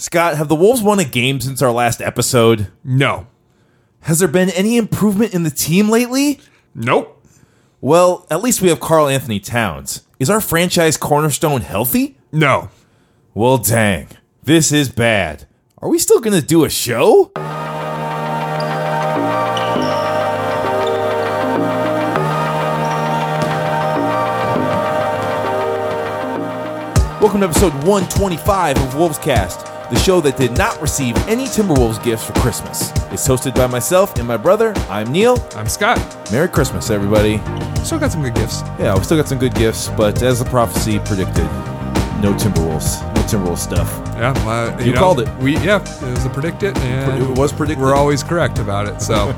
Scott, have the Wolves won a game since our last episode? No. Has there been any improvement in the team lately? Nope. Well, at least we have Karl-Anthony Towns. Is our franchise cornerstone healthy? No. Well, dang. This is bad. Are we still going to do a show? Welcome to episode 125 of Wolvescast, the show that did not receive any Timberwolves gifts for Christmas. It's hosted by myself and my brother. I'm Neil. I'm Scott. Merry Christmas, everybody. Still got some good gifts. Yeah, we still got some good gifts, but as the prophecy predicted, no Timberwolves, no Timberwolves stuff. Yeah, uh, You called it. We yeah, it was a predicted, and It was predicted. we're always correct about it. So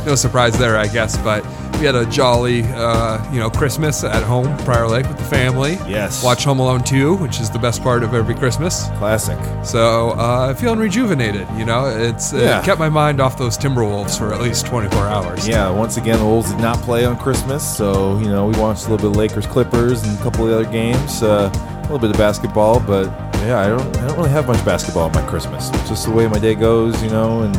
no surprise there, I guess. But we had a jolly, uh, you know, Christmas at home, Prior Lake with the family. Yes. Watch Home Alone 2, which is the best part of every Christmas. Classic. So uh, feeling rejuvenated. You know, it's Yeah. it kept my mind off those Timberwolves for at least 24 hours. Yeah, once again, the Wolves did not play on Christmas, so you know we watched a little bit of Lakers Clippers and a couple of other games, uh, a little bit of basketball, but yeah, I don't, I don't really have much basketball on my Christmas. It's just the way my day goes, you know. And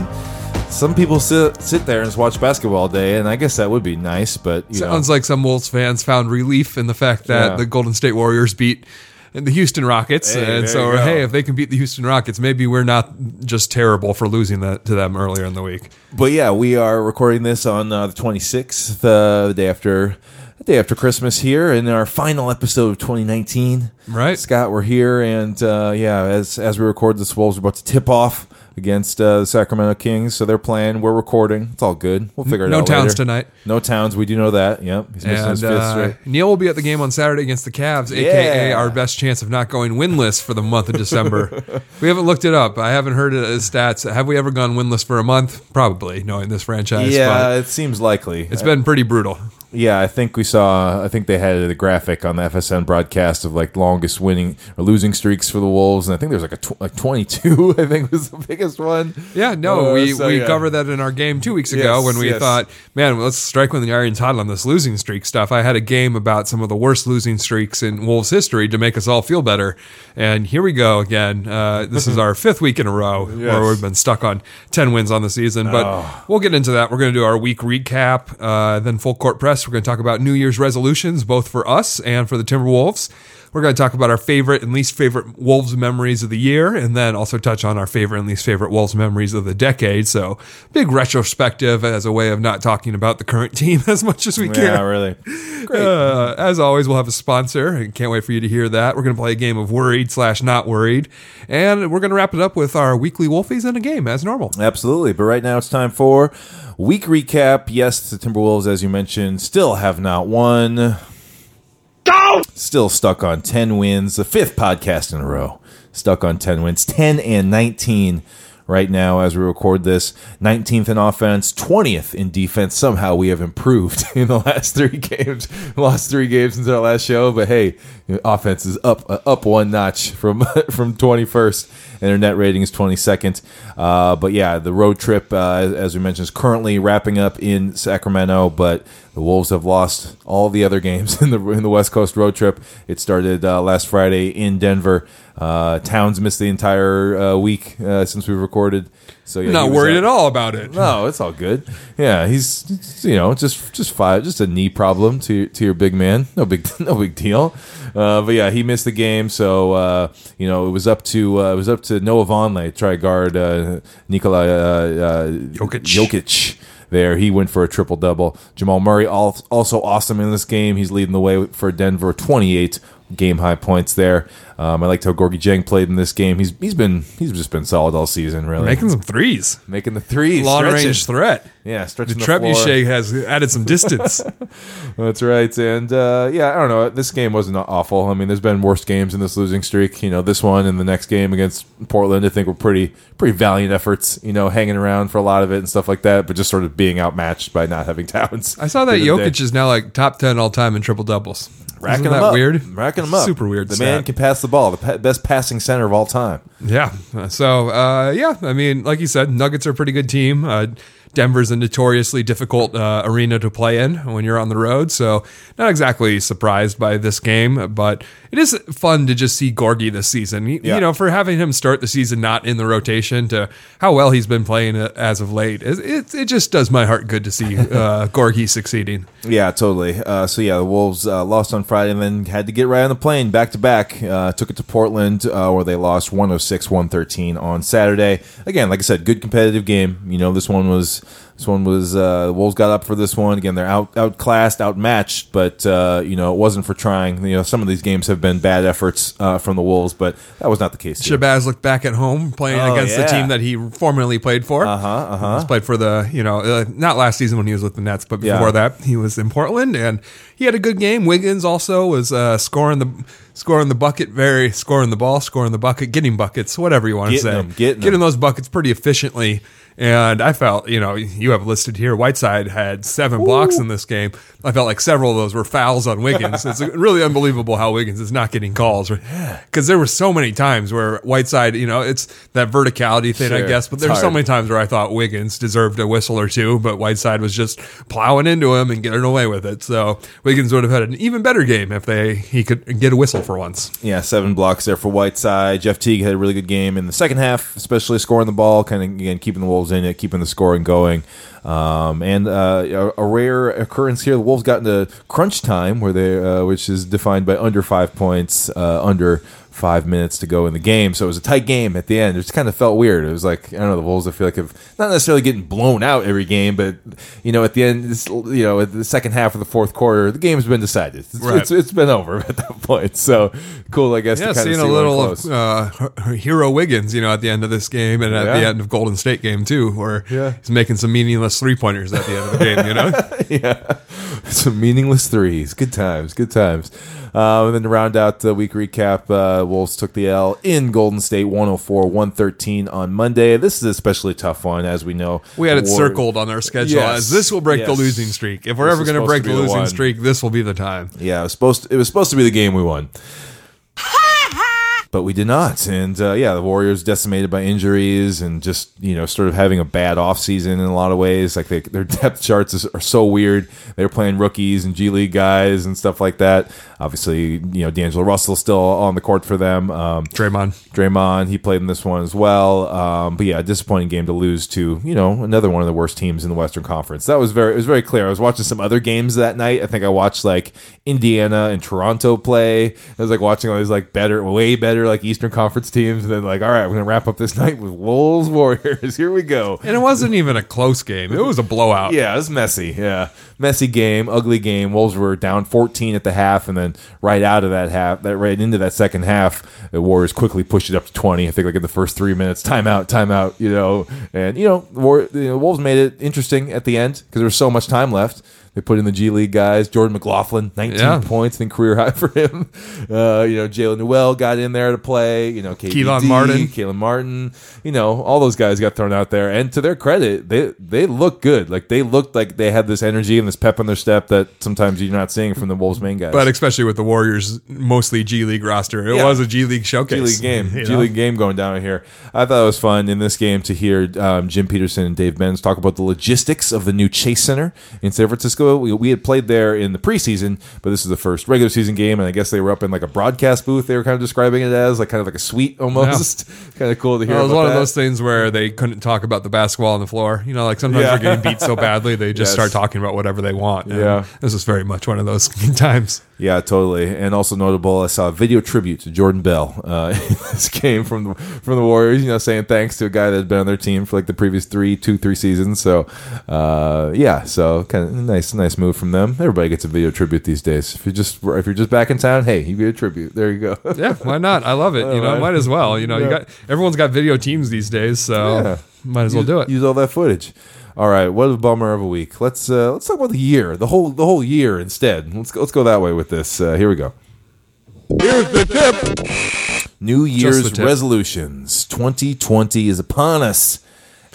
some people sit sit there and just watch basketball all day, and I guess that would be nice, but you Sounds know, like some Wolves fans found relief in the fact that Yeah. the Golden State Warriors beat the Houston Rockets, Hey, and so hey, if they can beat the Houston Rockets, maybe we're not just terrible for losing that to them earlier in the week. But yeah, we are recording this on uh, the 26th, uh, the day after the day after Christmas here, in our final episode of 2019. Right. Scott, we're here, and uh, yeah, as as we record this, Wolves are about to tip off against uh, the Sacramento Kings, so they're playing. We're recording. It's all good. We'll figure it No out. No Towns later. tonight. No towns. We do know that. Yep. He's missing his And fifth uh, straight. Neil will be at the game on Saturday against the Cavs, aka our best chance of not going winless for the month of December. we haven't looked it up. I haven't heard it as stats. Have we ever gone winless for a month? Probably, knowing this franchise. Yeah, it seems likely. it's been pretty brutal. Yeah, I think we saw. I think they had a graphic on the FSN broadcast of like longest winning or losing streaks for the Wolves, and I think there was like a tw- like twenty two. I think was the biggest one. Yeah, no, Uh, we, so, we yeah. covered that in our game two weeks ago Yes, when we yes. thought, man, let's strike when the iron's hot on this losing streak stuff. I had a game about some of the worst losing streaks in Wolves history to make us all feel better. And here we go again. Uh, this is our fifth week in a row Yes. where we've been stuck on 10 wins on the season. But Oh. we'll get into that. We're going to do our week recap, uh, then full court press. We're going to talk about New Year's resolutions, both for us and for the Timberwolves. We're going to talk about our favorite and least favorite Wolves memories of the year, and then also touch on our favorite and least favorite Wolves memories of the decade. So, big retrospective as a way of not talking about the current team as much as we Yeah, can. really. Great. Uh, as always, we'll have a sponsor. and can't wait for you to hear that. We're going to play a game of worried slash not worried, and we're going to wrap it up with our weekly Wolfies and a game as normal. Absolutely. But right now it's time for week recap. Yes, the Timberwolves, as you mentioned, still have not won. Still stuck on 10 wins, the fifth podcast in a row. Stuck on 10 wins, 10 and 19 right now as we record this. 19th in offense, 20th in defense. Somehow we have improved in the last three games. Lost three games since our last show, but hey, offense is up uh, up one notch from from 21st, and their net rating is 22nd. Uh, but yeah, the road trip, uh, as, we mentioned, is currently wrapping up in Sacramento, but the Wolves have lost all the other games in the in the West Coast road trip. It started uh, last Friday in Denver. Uh, Towns missed the entire uh, week since we recorded. So yeah, Not worried out. at all about it. No, it's all good. Yeah, he's you know just just five, just a knee problem to to your big man. No big no big deal. Uh, but yeah, he missed the game, so uh, you know it was up to uh, it was up to Noah Vonleh try guard uh, Nikola uh, uh, Jokic. Jokic. There, he went for a triple double. Jamal Murray also awesome in this game. He's leading the way for Denver, twenty eight game high points there. Um, I liked how Gorgui Dieng played in this game. He's he's been he's just been solid all season, really Making some threes. making the threes, Long stretching. range threat. Yeah, The stretching the, floor. trebuchet has added some distance. That's right. And uh, yeah, I don't know. This game wasn't awful. I mean, there's been worse games in this losing streak. You know, this one and the next game against Portland, I think were pretty pretty valiant efforts. You know, hanging around for a lot of it and stuff like that, but just sort of being outmatched by not having Towns. I saw that At the end of the Jokic is now like top 10 all time in triple doubles. Racking Isn't them that up. weird? Racking them up. Super weird The stat. man can pass the ball. The pa- best passing center of all time. Yeah. So, uh, yeah, I mean, like you said, Nuggets are a pretty good team. Uh, Denver's a notoriously difficult uh, arena to play in when you're on the road. So, not exactly surprised by this game, but it is fun to just see Gorgui this season. You, Yeah. you know, for having him start the season not in the rotation to how well he's been playing uh, as of late, it, it, it just does my heart good to see uh, Gorgui succeeding. Yeah, totally. Uh, so yeah, the Wolves uh, lost on Friday and then had to get right on the plane back to back. Uh, Took it to Portland uh, where they lost 106-113 on Saturday. Again, like I said, good competitive game. You know, this one was this one was uh, the Wolves got up for this one. Again, they're out outclassed, outmatched, but uh, you know it wasn't for trying. You know, some of these games have been bad efforts uh, from the Wolves, but that was not the case. here. Shabazz looked back at home playing Oh, against the team that he formerly played for. Uh huh. Uh huh. He's played for the, you know, uh, not last season when he was with the Nets, but before Yeah. that he was in Portland and he had a good game. Wiggins also was uh, scoring the scoring the bucket, very scoring the ball, scoring the bucket, getting buckets, whatever you want to Getting say, them, getting them. those buckets pretty efficiently. And I felt, you know, you have listed here, Whiteside had seven blocks in this game. I felt like several of those were fouls on Wiggins. it's really unbelievable how Wiggins is not getting calls. Because there were so many times where Whiteside, you know, it's that verticality thing, I guess. But It's there were so many times where I thought Wiggins deserved a whistle or two, but Whiteside was just plowing into him and getting away with it. So Wiggins would have had an even better game if they he could get a whistle for once. Yeah, seven blocks there for Whiteside. Jeff Teague had a really good game in the second half, especially scoring the ball, kind of again keeping the Wolves in it, keeping the scoring going. Um, and uh, a, a rare occurrence here: the Wolves got into crunch time, where they, uh, which is defined by under five points, uh, under five minutes to go in the game. So it was a tight game at the end. It just kind of felt weird. It was like I don't know the Wolves. I feel like have not necessarily getting blown out every game, but you know at the end, it's, you know at the second half of the fourth quarter, the game's been decided. It's, Right. it's, it's been over at that point. So cool, I guess. Yeah, to kind seeing of a little of uh, Hero Wiggins, you know, at the end of this game and at the end of Golden State game too, where Yeah. he's making some meaningless three pointers at the end of the game. You know, yeah, Some meaningless threes. Good times. Good times. Um, and then to round out the week recap, uh, Wolves took the L in Golden State 104 113 on Monday. This is especially tough one, as we know. we had it War- circled on our schedule Yes. as this will break the losing streak. If we're This ever going to break the the losing one. streak, this will be the time. Yeah, it was supposed to, it was supposed to be the game we won. But we did not. And uh, yeah, the Warriors decimated by injuries and just, you know, sort of having a bad offseason in a lot of ways. Like they, their depth charts is, are so weird. They're playing rookies and G League guys and stuff like that. Obviously, you know, D'Angelo Russell's still on the court for them. Um, Draymond. Draymond, he played in this one as well. Um, but yeah, a disappointing game to lose to, you know, another one of the worst teams in the Western Conference. That was very, it was very clear. I was watching some other games that night. I think I watched like Indiana and Toronto play. I was like watching all these like better, way better like Eastern Conference teams. And then like, all right, we're gonna wrap up this night with Wolves Warriors. Here we go. And it wasn't even a close game. It was a blowout. Yeah, it was messy. Yeah, messy game, ugly game. Wolves were down 14 at the half, and then right out of that half, that right into that second half, the Warriors quickly pushed it up to 20. I think like in the first three minutes, timeout, timeout. You know, and you know, the War, the Wolves made it interesting at the end because there was so much time left. They put in the G League guys. Jordan McLaughlin, 19 Yeah. points, I think career high for him. Uh, you know, Jaylen Nowell got in there to play. You know, KBD, Kelan Martin. Kelan Martin, you know, all those guys got thrown out there. And to their credit, they they look good. Like they looked like they had this energy and this pep in their step that sometimes you're not seeing from the Wolves main guys. But especially with the Warriors, mostly G League roster, it Yeah. was a G League showcase. G League game, you G know? League game going down here. I thought it was fun in this game to hear um, Jim Petersen and Dave Benz talk about the logistics of the new Chase Center in San Francisco. We, we had played there in the preseason, but this is the first regular season game, and I guess they were up in like a broadcast booth. They were kind of describing it as like kind of like a suite almost. kind of cool to hear. Well, it was one of those things where they couldn't talk about the basketball on the floor. You know, like sometimes Yeah. they're getting beat so badly, they just Yes. start talking about whatever they want. Yeah. This is very much one of those times. Yeah, totally. And also notable, I saw a video tribute to Jordan Bell uh, this game from the, from the Warriors. You know, saying thanks to a guy that had been on their team for like the previous three, two, three seasons. So, uh, yeah, so kind of nice, nice move from them. Everybody gets a video tribute these days. If you're just if you're just back in town, hey, you get a tribute. There you go. Yeah, why not? I love it. You know, right. might as well. You know, you got everyone's got video teams these days, so Yeah. might as well do it. Use all that footage. All right, what a bummer of a week. Let's uh, let's talk about the year, the whole the whole year instead. Let's go, let's go that way with this. Uh, here we go. Here's the tip. New Year's the tip. resolutions. 2020 is upon us.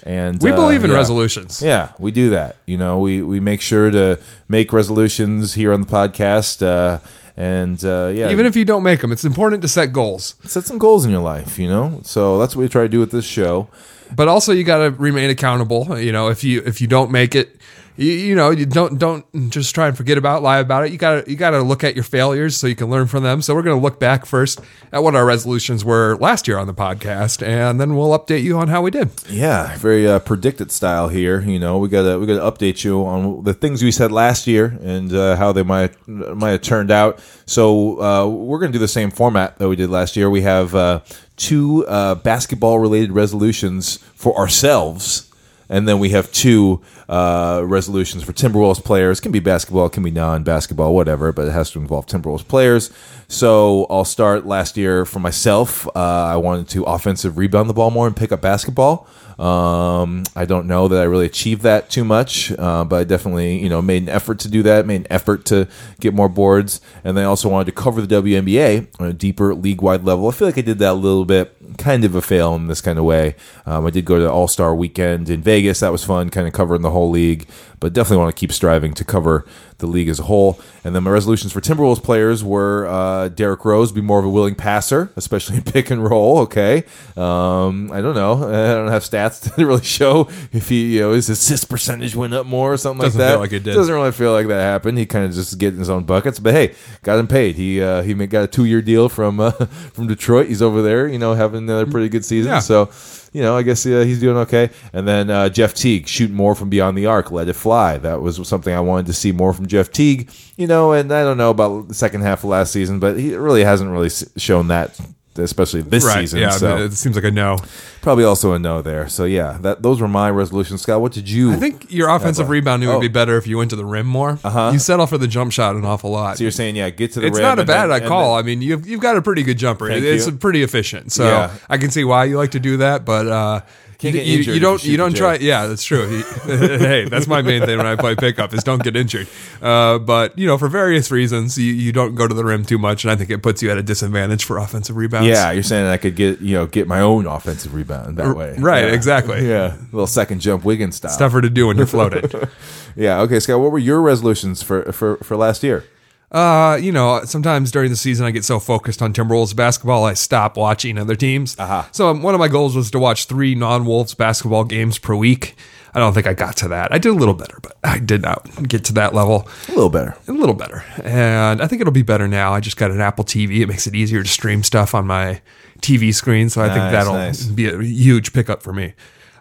And We uh, believe in yeah. resolutions. Yeah, we do that. You know, we, we make sure to make resolutions here on the podcast uh, And uh, yeah, Even if you don't make them, it's important to set goals. set some goals in your life, you know. So that's what we try to do with this show. But also, you got to remain accountable. You know, if you if you don't make it, you, you know, you don't don't just try and forget about lie about it. You got to you got to look at your failures so you can learn from them. So we're to look back first at what our resolutions were last year on the podcast, and then we'll update you on how we did. Yeah, very uh, predicted style here. You know, we gotta we gotta update you on the things we said last year and uh, how they might might have turned out. So uh, we're gonna do the same format that we did last year. We have uh, two uh, basketball related resolutions for ourselves. And then we have two uh, resolutions for Timberwolves players. Can be basketball, can be non-basketball, whatever, but it has to involve Timberwolves players. So I'll start last year for myself. Uh, I wanted to offensive rebound the ball more and pick up basketball. Um, I don't know that I really achieved that too much, uh, but I definitely, you know, made an effort to do that. Made an effort to get more boards, and then I also wanted to cover the WNBA on a deeper league-wide level. I feel like I did that a little bit, kind of a fail in this kind of way. Um, I did go to All Star Weekend in Vegas. That was fun, kind of covering the whole league, but definitely want to keep striving to cover the league as a whole. And then my resolutions for Timberwolves players were uh, Derrick Rose be more of a willing passer, especially in pick and roll. Okay, um, I don't know. I don't have stats to really show if he, you know, his assist percentage went up more or something Doesn't like that. feel like it did. Doesn't really feel like that happened. He kind of just getting his own buckets. But hey, got him paid. He uh, he got a two year deal from uh, from Detroit. He's over there, you know, having another pretty good season. Yeah. So. You know, I guess uh, he's doing okay. And then uh, Jeff Teague shooting more from beyond the arc, let it fly. That was something I wanted to see more from Jeff Teague. You know, and I don't know about the second half of last season, but he really hasn't really shown that, especially this season. Yeah. so It seems like a no. probably also a no there. So yeah, that those were my resolutions. Scott, what did you? I think your offensive rebounding would oh. be better if you went to the rim more. Uh-huh. You settle for the jump shot an awful lot. So you're saying, yeah, get to the rim. it's not a bad then- call. then- I mean, you've you've got a pretty good jumper. Thank it's you. pretty efficient. So Yeah. I can see why you like to do that, but uh, Can't you, get injured you if don't you you don't try. Yeah, that's true. Hey, that's my main thing when I play pickup is don't get injured. Uh, but you know, for various reasons, you, you don't go to the rim too much, and I think it puts you at a disadvantage for offensive rebounds. yeah, you're saying I could get you know get my own offensive rebound that way, right, Yeah. exactly. Yeah, little second jump Wiggins style. tougher to do when you're floated. Yeah. Okay, Scott. What were your resolutions for for for last year? Uh, you know, sometimes during the season I get so focused on Timberwolves basketball I stop watching other teams. Uh-huh. So um, one of my goals was to watch three non-Wolves basketball games per week. I don't think I got to that. I did a little better, but I did not get to that level. A little better. A little better, and I think it'll be better now. I just got an Apple TV. It makes it easier to stream stuff on my TV screen, so I think that'll nice. be a huge pickup for me.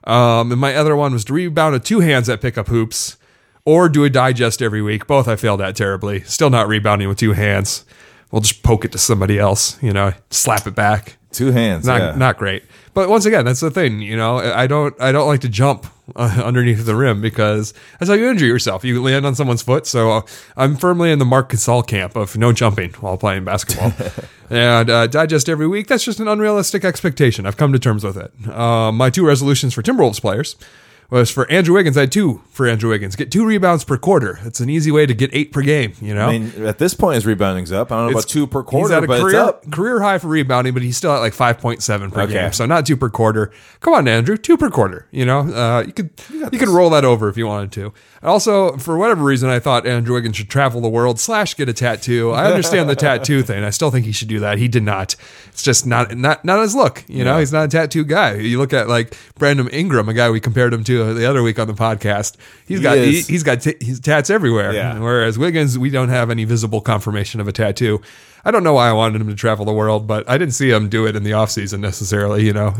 Um, and my other one was to rebound with two hands at pickup hoops, or do a digest every week. Both I failed at terribly. Still not rebounding with two hands. We'll just poke it to somebody else, you know, slap it back. Two hands. Not yeah. not great. But once again, that's the thing, you know. I don't I don't like to jump uh, underneath the rim because that's how you injure yourself. You land on someone's foot. So uh, I'm firmly in the Marc Gasol camp of no jumping while playing basketball. and uh, digest every week. That's just an unrealistic expectation. I've come to terms with it. Uh, my two resolutions for Timberwolves players was for Andrew Wiggins. I had two for Andrew Wiggins. Get two rebounds per quarter. It's an easy way to get eight per game. You know. I mean, at this point, his rebounding's up. I don't know about two per quarter, He's at a but career, it's career high for rebounding, but he's still at like 5.7 per Okay. game. So not two per quarter. Come on, Andrew, two per quarter. You know, uh, you could you, could roll that over if you wanted to. And also, for whatever reason, I thought Andrew Wiggins should travel the world slash get a tattoo. I understand the tattoo thing. I still think he should do that. He did not. It's just not not not his look. You know, Yeah. he's not a tattoo guy. You look at like Brandon Ingram, a guy we compared him to the other week on the podcast. He's He got he, is. he's got t- he's tats everywhere. Yeah. Whereas Wiggins, we don't have any visible confirmation of a tattoo. I don't know why I wanted him to travel the world, but I didn't see him do it in the offseason necessarily. You know,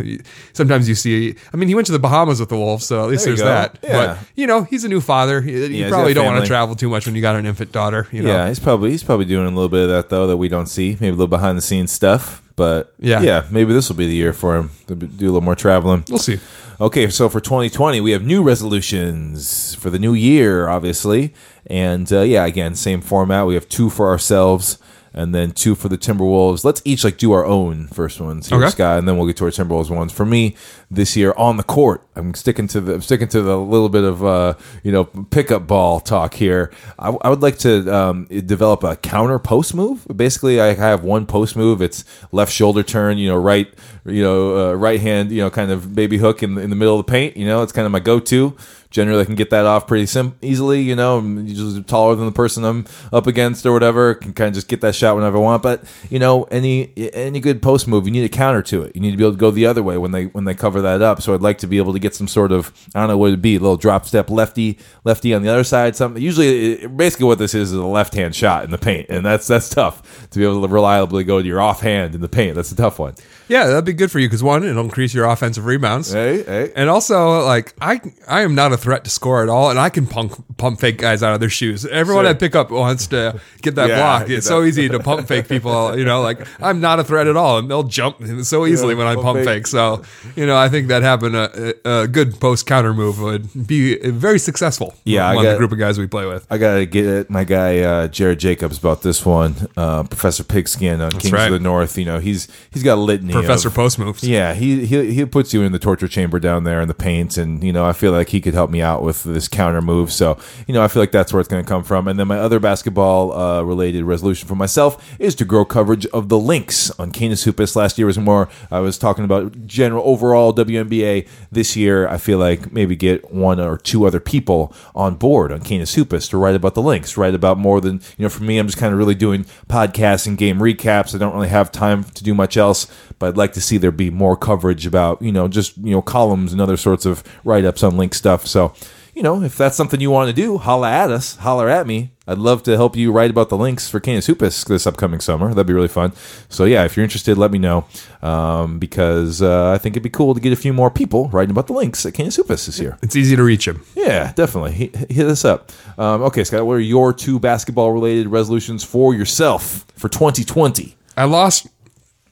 sometimes you see, I mean, he went to the Bahamas with the Wolves, so at least There there's go. that. Yeah. But, you know, he's a new father. You- he's probably don't want to travel too much when you got an infant daughter. You know? Yeah, he's probably he's probably doing a little bit of that though that we don't see. Maybe a little behind the scenes stuff. But Yeah. yeah, maybe this will be the year for him to do a little more traveling. We'll see. Okay, so for 2020, we have new resolutions for the new year, obviously. And uh, yeah, again, same format. We have two for ourselves and then two for the Timberwolves. Let's each like do our own first ones here, Okay. Scott, and then we'll get to our Timberwolves ones. For me, this year on the court, I'm sticking to the I'm sticking to the little bit of uh, you know pickup ball talk here. I, I would like to um, develop a counter post move. Basically, I have one post move. It's left shoulder turn, you know, right you know, uh, right hand, you know, kind of baby hook in, in the middle of the paint. You know, it's kind of my go to. Generally, I can get that off pretty sim- easily. You know, I'm usually taller than the person I'm up against or whatever. Can kind of just get that shot whenever I want. But you know, any any good post move, you need a counter to it. You need to be able to go the other way when they when they cover that up. So I'd like to be able to get some sort of I don't know what it'd be, a little drop step lefty lefty on the other side. Something usually, it, basically, what this is is a left hand shot in the paint, and that's that's tough to be able to reliably go to your offhand in the paint. That's a tough one. Yeah, that'd be good for you because one, it'll increase your offensive rebounds. Hey, hey. And also, like I, I am not a threat to score at all, and I can pump pump fake guys out of their shoes. Everyone Sure. I pick up wants to get that Yeah, block. It's that- so easy to pump fake people. You know, like I'm not a threat at all, and they'll jump so easily Yeah, when I pump fake. fake. So, you know, I think that having a, a good post counter move would be very successful. Yeah, I got, the group of guys we play with. I gotta get my guy uh, Jared Jacobs about this one. Uh, Professor Pigskin on Kings right. of the North. You know, he's he's got a litany. Professor of, post moves. Yeah, he, he he puts you in the torture chamber down there in the paint, and you know I feel like he could help me out with this counter move. So you know I feel like that's where it's going to come from. And then my other basketball uh, related resolution for myself is to grow coverage of the Lynx on Canis Hoopus. Last year was more. I was talking about general overall WNBA. This year I feel like maybe get one or two other people on board on Canis Hoopus to write about the Lynx, write about more than you know. For me, I'm just kind of really doing podcasts and game recaps. I don't really have time to do much else, but I'd like to see there be more coverage about you know just you know columns and other sorts of write ups on link stuff. So you know if that's something you want to do, holla at us, holler at me. I'd love to help you write about the Lynx for Canis Hoopus this upcoming summer. That'd be really fun. So yeah, if you're interested, let me know um, because uh, I think it'd be cool to get a few more people writing about the Lynx at Canis Hoopus this year. It's easy to reach him. Yeah, definitely. Hit, hit us up. Um, okay, Scott, what are your two basketball related resolutions for yourself for 2020? I lost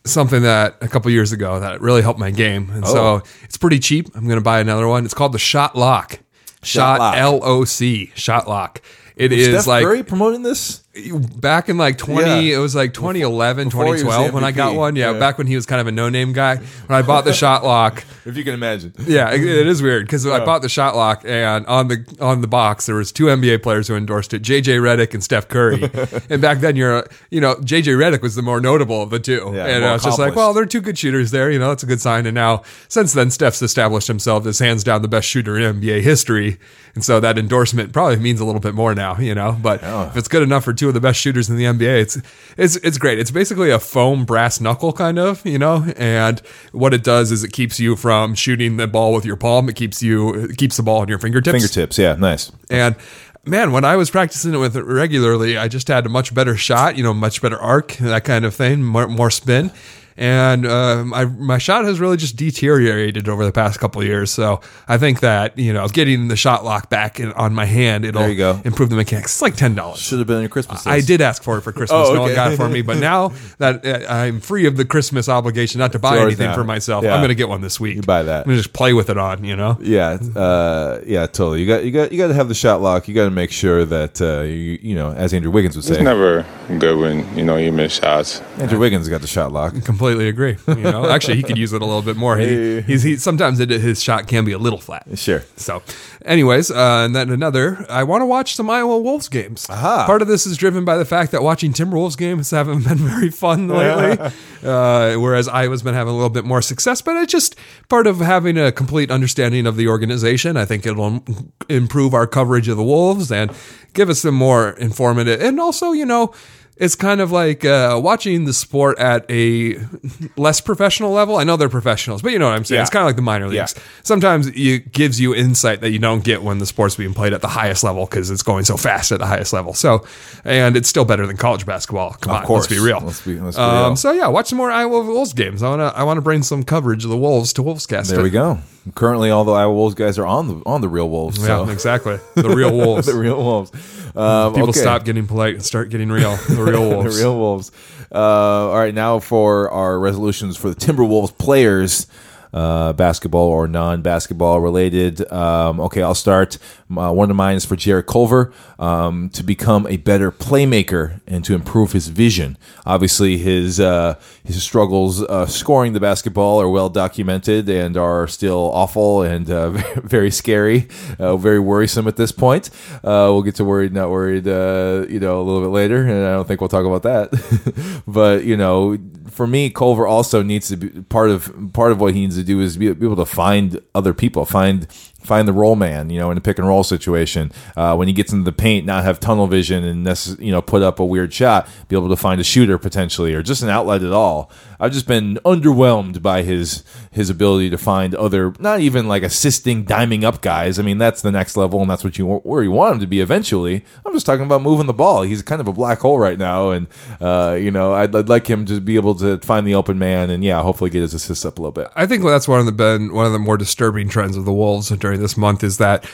something that a couple years ago that really helped my game, and Oh. so it's pretty cheap. I'm going to buy another one. It's called the Shot Lock. Shot L O C. Shot Lock. It is Steph like Curry promoting this? Back in like 20 Yeah. it was like 2011 Before 2012 when i got one. Yeah, Yeah. back when he was kind of a no-name guy. When i bought the shot lock. If you can imagine. yeah it, it is weird because i bought the shot lock and on the on the box there was two nba players who endorsed it jj Redick and steph curry. And back then you're you know jj Redick was the more notable of the two. Yeah, and i was just like well they're two good shooters there you know that's a good sign. And now since then steph's established himself as hands down the best shooter in nba history and so that endorsement probably means a little bit more now you know but if it's good enough for two of the best shooters in the NBA, it's it's it's great. It's basically a foam brass knuckle kind of, you know. And what it does is it keeps you from shooting the ball with your palm. It keeps you it keeps the ball on your fingertips. Fingertips, yeah, nice. And man, when I was practicing it with it regularly, I just had a much better shot, you know, much better arc, that kind of thing, more, more spin. And uh, my my shot has really just deteriorated over the past couple of years. So I think that you know, getting the shot lock back in, on my hand, it'll There you go. improve the mechanics. It's like ten dollars. Should have been on your Christmas list. I did ask for it for Christmas. Oh, No one got it for me. But now that uh, I'm free of the Christmas obligation not to buy yours anything now. for myself, Yeah. I'm going to get one this week. You buy that. I'm going to just play with it on, you know? Yeah, uh, yeah, totally. You got, you got, you got to have the shot lock. You got to make sure that uh, you, you know, as Andrew Wiggins would say, It's never good when you know you miss shots. Andrew Wiggins got the shot lock. Completely agree. You know, actually, he could use it a little bit more. He, he's he, sometimes it, his shot can be a little flat. Sure. So, anyways, uh, and then another, I want to watch some Iowa Wolves games. Aha. Part of this is driven by the fact that watching Timberwolves games haven't been very fun lately, uh, whereas Iowa's been having a little bit more success. But it's just part of having a complete understanding of the organization. I think it'll improve our coverage of the Wolves and give us some more informative, and also, you know. It's kind of like uh, watching the sport at a less professional level. I know they're professionals, but you know what I'm saying. Yeah. It's kind of like the minor leagues Yeah. sometimes it gives you insight that you don't get when the sport's being played at the highest level because it's going so fast at the highest level. So, and it's still better than college basketball. Come Of on, course. let's be real. Let's be- let's be um, real. So yeah, watch some more Iowa Wolves games. I want to I want to bring some coverage of the Wolves to Wolvescast. There we go. Currently, all the Iowa Wolves guys are on the on the real Wolves. Yeah, exactly. The real Wolves. the real Wolves. Um, People okay. stop getting polite and start getting real. The real Wolves. the real Wolves. Uh, all right, now for our resolutions for the Timberwolves players, uh, basketball or non-basketball related. Um, okay, I'll start. Uh, one of mine is for Jarrett Culver um, to become a better playmaker and to improve his vision. Obviously, his uh, his struggles uh, scoring the basketball are well documented and are still awful and uh, very scary, very worrisome at this point. We'll get to worried, not worried, you know, a little bit later, and I don't think we'll talk about that. but you know, for me, Culver also needs to be part of part of what he needs to do is be, be able to find other people, find find the roll man, you know, in a pick and roll situation. Uh, when he gets into the paint, not have tunnel vision and necess- you know put up a weird shot, be able to find a shooter potentially or just an outlet at all. I've just been underwhelmed by his his ability to find other, not even like assisting, diming up guys. I mean, that's the next level, and that's what you where you want him to be eventually. I'm just talking about moving the ball. He's kind of a black hole right now, and uh, you know, I'd, I'd like him to be able to find the open man and yeah, hopefully get his assists up a little bit. I think that's one of the been one of the more disturbing trends of the Wolves during this month is that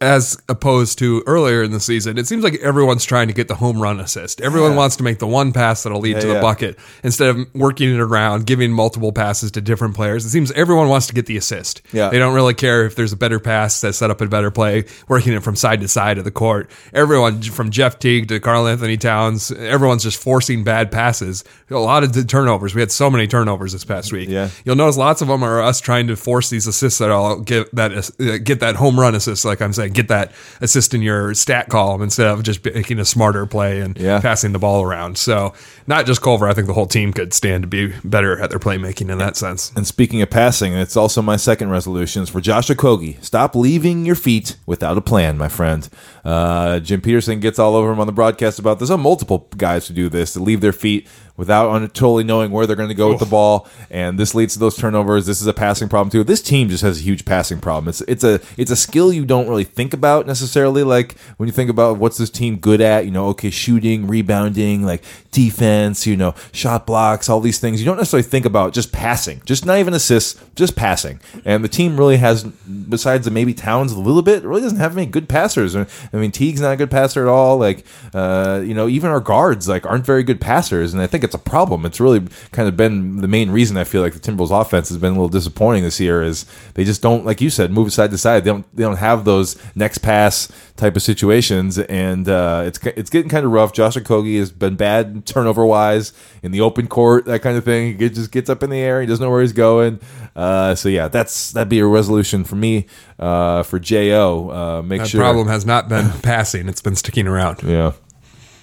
as opposed to earlier in the season, it seems like everyone's trying to get the home run assist. Everyone Yeah. wants to make the one pass that'll lead Yeah, to the yeah. bucket instead of working it around, giving multiple passes to different players. It seems everyone wants to get the assist. Yeah. They don't really care if there's a better pass that set up a better play, working it from side to side of the court. Everyone from Jeff Teague to Karl-Anthony Towns, everyone's just forcing bad passes. A lot of the turnovers. We had so many turnovers this past week. Yeah. You'll notice lots of them are us trying to force these assists that I'll get that uh, get that home run assist, like I'm saying, get that assist in your stat column instead of just making a smarter play and Yeah. passing the ball around. So not just Culver, I think the whole team could stand to be better at their playmaking in that sense. And speaking of passing, it's also my second resolution is for Josh Okogie. Stop leaving your feet without a plan, my friend. Uh, Jim Petersen gets all over him on the broadcast about this. There are multiple guys who do this, to leave their feet without un- totally knowing where they're going to go with the ball, and this leads to those turnovers. This is a passing problem too. This team just has a huge passing problem. It's it's a it's a skill you don't really think about necessarily. Like when you think about what's this team good at, you know, okay, shooting, rebounding, like defense, you know, shot blocks, all these things. You don't necessarily think about just passing, just not even assists, just passing. And the team really has, besides maybe Towns a little bit, really doesn't have any good passers. I mean, Teague's not a good passer at all. Like, uh, you know, even our guards like aren't very good passers, and I think it's a problem. It's really kind of been the main reason I feel like the Timberwolves offense has been a little disappointing this year. Is they just don't, like you said, move side to side. They don't, they don't have those next pass type of situations, and uh, it's it's getting kind of rough. Josh Okogie has been bad turnover wise in the open court, that kind of thing. He just gets up in the air, he doesn't know where he's going. Uh, so yeah, that's that'd be a resolution for me uh, for Jo. Uh, make That sure problem has not been passing; it's been sticking around. Yeah,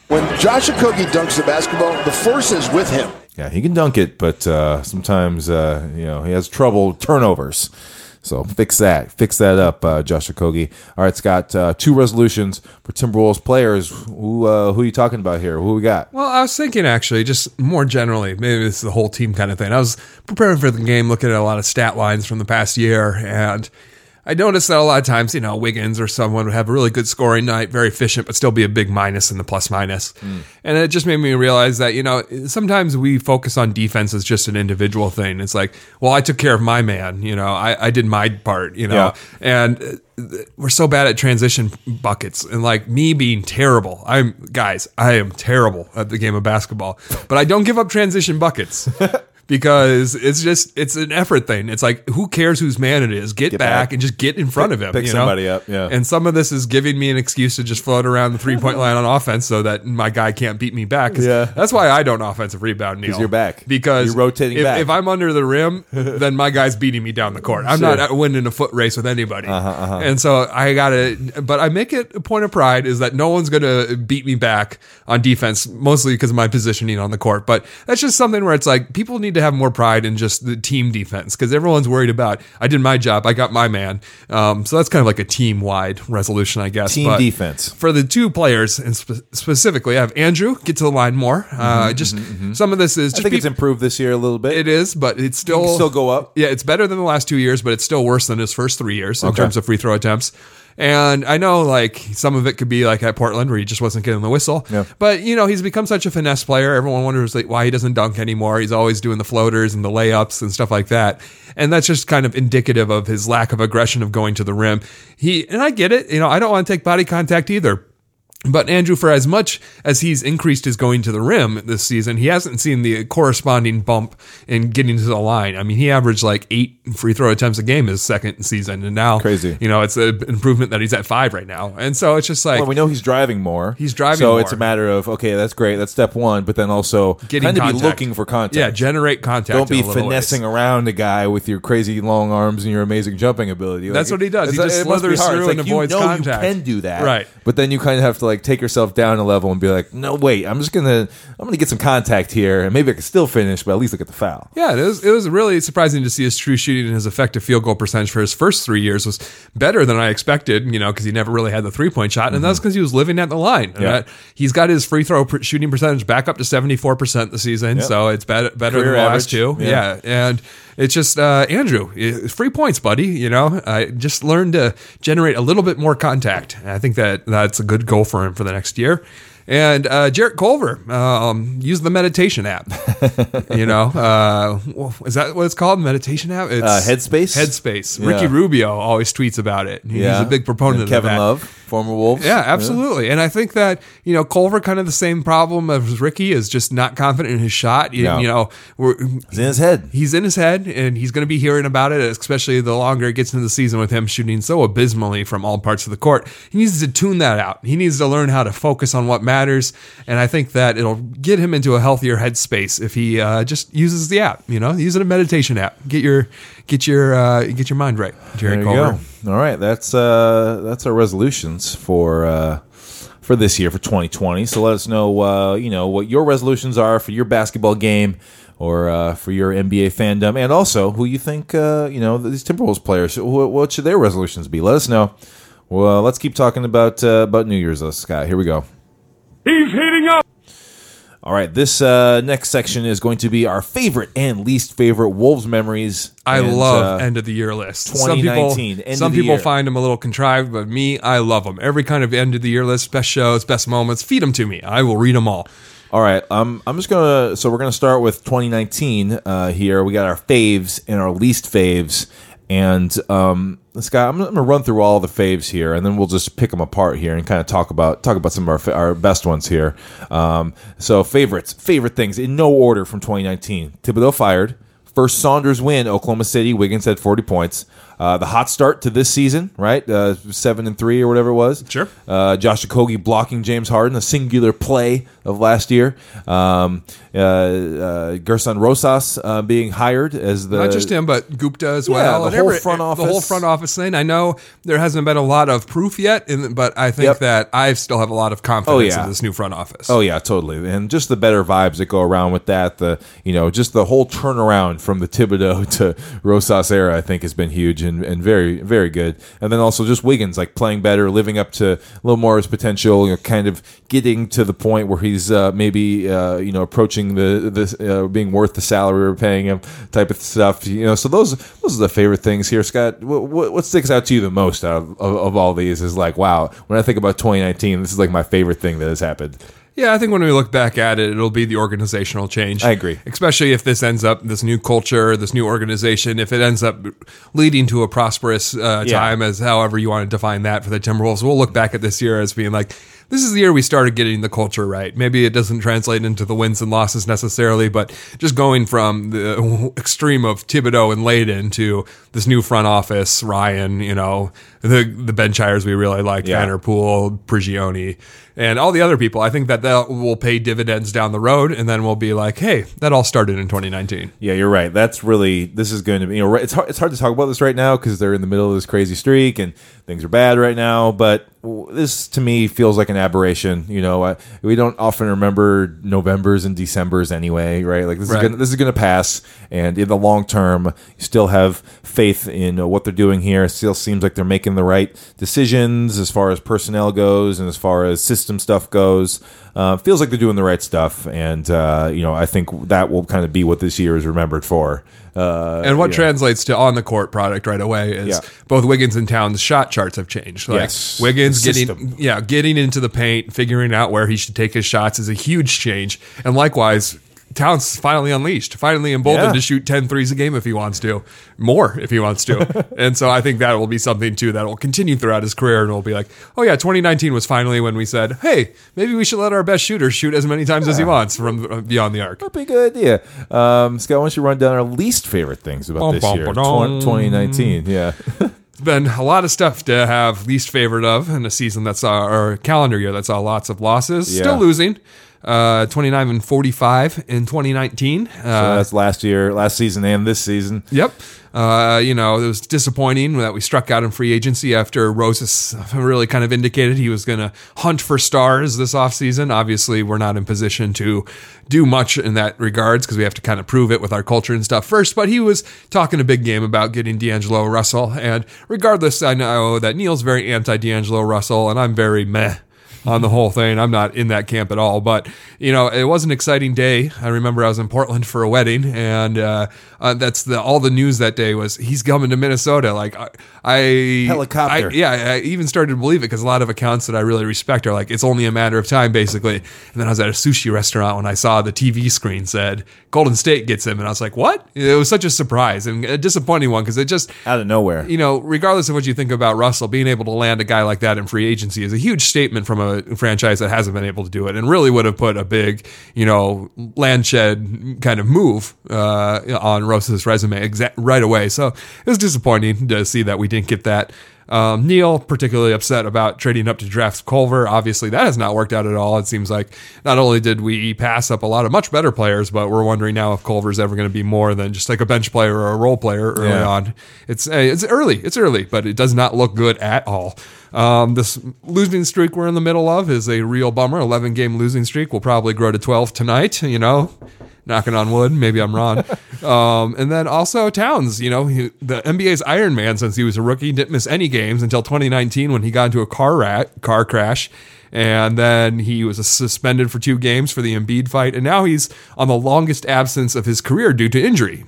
When Josh Okogie dunks the basketball, the force is with him. yeah, he can dunk it, but uh, sometimes uh, you know he has trouble turnovers. So fix that, fix that up, uh, Josh Okogie. All right, Scott. Uh, two resolutions for Timberwolves players. Who uh, who are you talking about here? Who we got? Well, I was thinking actually, just more generally, maybe this is the whole team kind of thing. I was preparing for the game, looking at a lot of stat lines from the past year, and I noticed that a lot of times, you know, Wiggins or someone would have a really good scoring night, very efficient, but still be a big minus in the plus minus. And it just made me realize that, you know, sometimes we focus on defense as just an individual thing. It's like, well, I took care of my man, you know, I, I did my part, you know, Yeah. and uh, we're so bad at transition buckets and like me being terrible. I'm guys, I am terrible at the game of basketball, but I don't give up transition buckets. Because it's just it's an effort thing. It's like who cares whose man it is? Get, back, back. and just get in front Pick- of him. pick you know? somebody up, yeah. And some of this is giving me an excuse to just float around the three point line on offense so that my guy can't beat me back. Yeah. That's why I don't offensive rebound. Neil. you're back. Because You're rotating if, back. If I'm under the rim, then my guy's beating me down the court. I'm Sure. Uh-huh, not winning a foot race with anybody. And so I gotta, but I make it a point of pride is that no one's gonna beat me back on defense, mostly because of my positioning on the court. But that's just something where it's like people need to have more pride in just the team defense because everyone's worried about I did my job, I got my man. Um, so that's kind of like a team wide resolution, I guess. Team But defense. for the two players, and spe- specifically, I have Andrew get to the line more. Uh, just some of this is Mm-hmm, I think be- it's improved this year a little bit. it is, but it's still still go up. Yeah, it's better than the last two years, but it's still worse than his first three years in terms of free throw attempts. And I know, like some of it could be like at Portland where he just wasn't getting the whistle. Yeah. But you know, he's become such a finesse player. Everyone wonders like, why he doesn't dunk anymore. He's always doing the floaters and the layups and stuff like that. And that's just kind of indicative of his lack of aggression of going to the rim. He and I get it. You know, I don't want to take body contact either. But Andrew, for as much as he's increased his going to the rim this season, he hasn't seen the corresponding bump in getting to the line. I mean, he averaged like eight free throw attempts a game his second season, and now Crazy. You know, it's an improvement that he's at five right now, and so it's just like Well, we know he's driving more. He's driving more. so more. it's a matter of okay, that's great. That's step one. But then also getting kind of be looking for contact. Yeah, generate contact. Don't be in a little finessing ways. around a guy with your crazy long arms and your amazing jumping ability. That's what he does. He just it must be slithers through It's and like you avoids know contact. You can do that, Right. But then you kind of have to like take yourself down a level and be like, no, wait, I'm just gonna I'm gonna get some contact here, and maybe I can still finish, but at least I get the foul. Yeah, it was it was really surprising to see his true shooting and his effective field goal percentage for his first three years was better than I expected. You know, because he never really had the three point shot, and that's because he was living at the line. Mm-hmm. Yeah. Uh, he's got his free throw shooting percentage back up to seventy four percent the season, Yep. so it's better better Career than the last two. Yeah. Yeah. and it's just uh, Andrew, free points, buddy. You know, I just learned to generate a little bit more contact. And I think that that's a good goal for him for the next year. And uh, Jarrett Culver um, use the meditation app. you know, uh, is that what it's called? Meditation app? It's Uh, Headspace? Headspace. Yeah. Ricky Rubio always tweets about it. He's a big proponent And Kevin of that. Kevin Love, former Wolves. Yeah, absolutely. And I think that, you know, Culver kind of the same problem as Ricky is just not confident in his shot. You, Yeah. you know, we're, It's in his head. he's in his head and he's going to be hearing about it, especially the longer it gets into the season with him shooting so abysmally from all parts of the court. He needs to tune that out. He needs to learn how to focus on what matters. And I think that it'll get him into a healthier headspace if he uh, just uses the app, you know, use it a meditation app. Get your, get your, uh, get your mind right, There you Culver. go. All right, that's uh, that's our resolutions for uh, for this year for 2020. So let us know, uh, you know, what your resolutions are for your basketball game or uh, for your NBA fandom, and also who you think, uh, you know, these Timberwolves players. What, what should their resolutions be? Let us know. Well, let's keep talking about uh, about New Year's, though, Scott. Here we go. He's heating up. All right, this uh, next section is going to be our favorite and least favorite Wolves memories. I And, love uh, end of the year lists. 2019, Some end people, of some the people year. find them a little contrived, but me, I love them. Every kind of end of the year list, best shows, best moments, feed them to me. I will read them all. All right, um, I'm just gonna. So we're gonna start with 2019 uh, here. We got our faves and our least faves, and um, Scott, I'm, I'm gonna run through all the faves here, and then we'll just pick them apart here and kind of talk about talk about some of our our best ones here. Um, so favorites, favorite things in no order from 2019. Thibodeau fired. First Saunders win, Oklahoma City. Wiggins had 40 points. Uh, the hot start to this season, right? Uh, seven and three or whatever it was. Sure. Uh, Josh Okogie blocking James Harden, a singular play of last year. Um, uh, uh, Gerson Rosas uh, being hired as the Not just him, but Gupta as Yeah, well. the And whole every- front The whole office. front office thing. I know there hasn't been a lot of proof yet, in, but I think Yep. that I still have a lot of confidence Oh, yeah. in this new front office. Oh yeah, totally, and just the better vibes that go around with that. The you know just the whole turnaround from the Thibodeau to Rosas era, I think, has been huge and, and very very good. And then also just Wiggins like playing better, living up to a little more of his potential, you know, kind of getting to the point where he's uh, maybe uh, you know approaching the the uh, being worth the salary we're paying him type of stuff. You know, so those those are the favorite things here, Scott. What, what, what sticks out to you the most out of, of, of all these is like, wow, when I think about 2019, this is like my favorite thing that has happened. Yeah, I think when we look back at it, it'll be the organizational change. I agree. Especially if this ends up, this new culture, this new organization, if it ends up leading to a prosperous uh, Yeah. time, as however you want to define that for the Timberwolves, we'll look back at this year as being like, this is the year we started getting the culture right. Maybe it doesn't translate into the wins and losses necessarily, but just going from the extreme of Thibodeau and Layden to this new front office, Ryan, you know, the the bench hires we really like, Yeah. Vanterpool, Prigioni, and all the other people. I think that that will pay dividends down the road, and then we'll be like, hey, that all started in 2019. Yeah, you're right. That's really this is going to be. You know, it's hard, it's hard to talk about this right now because they're in the middle of this crazy streak and things are bad right now. But this to me feels like an aberration. You know, I, we don't often remember Novembers and Decembers anyway, right? Like this Right. is gonna, this is going to pass, and in the long term, you still have faith in uh, what they're doing here. It still seems like they're making the right decisions as far as personnel goes and as far as system stuff goes. Uh, feels like they're doing the right stuff, and uh, you know, I think that will kind of be what this year is remembered for. Uh, And what translates to on the court product right away is Yeah. both Wiggins and Towns' shot charts have changed. Like Yes. Wiggins getting yeah, getting into the paint, figuring out where he should take his shots is a huge change. And likewise, Towns finally unleashed, finally emboldened Yeah. to shoot 10 threes a game if he wants to, more if he wants to. and so I think that will be something too that will continue throughout his career and will be like, oh yeah, 2019 was finally when we said, hey, maybe we should let our best shooter shoot as many times as he wants from uh, beyond the arc. That'd be a good idea. Um, Scott, why don't you run down our least favorite things about Bum, this bum, year, ba-dum. 2019? Yeah, been a lot of stuff to have least favorite of in a season that saw or calendar year that saw lots of losses. Yeah. Still losing. Uh, 29 and 45 in 2019. Uh, So that's last year, last season, and this season. Yep. Uh, you know, it was disappointing that we struck out in free agency after Rosas really kind of indicated he was going to hunt for stars this offseason. Obviously, we're not in position to do much in that regards because we have to kind of prove it with our culture and stuff first. But he was talking a big game about getting D'Angelo Russell. And regardless, I know that Neil's very anti D'Angelo Russell, and I'm very meh on the whole thing. I'm not in that camp at all, but you know, it was an exciting day. I remember I was in Portland for a wedding, and uh, uh, that's the all the news that day was he's coming to Minnesota. Like I, I Helicopter. I- yeah, I even started to believe it because a lot of accounts that I really respect are like it's only a matter of time, basically. And then I was at a sushi restaurant when I saw the TV screen said Golden State gets him, and I was like, what? It was such a surprise and a disappointing one because it just Out of nowhere. you know, regardless of what you think about Russell, being able to land a guy like that in free agency is a huge statement from a franchise that hasn't been able to do it, and really would have put a big, you know, land shed kind of move uh, on Russell's resume exa- right away. So it was disappointing to see that we didn't get that. Um, Neil particularly upset about trading up to draft Culver. Obviously, that has not worked out at all. It seems like not only did we pass up a lot of much better players, but we're wondering now if Culver's ever going to be more than just like a bench player or a role player early Yeah. on. It's it's early, it's early, but it does not look good at all. Um, this losing streak we're in the middle of is a real bummer. Eleven game losing streak will probably grow to twelve tonight. You know, knocking on wood. Maybe I'm wrong. um, and then also Towns. You know, he, the NBA's Iron Man since he was a rookie didn't miss any games until 2019 when he got into a car rat car crash. And then he was suspended for two games for the Embiid fight, and now he's on the longest absence of his career due to injury.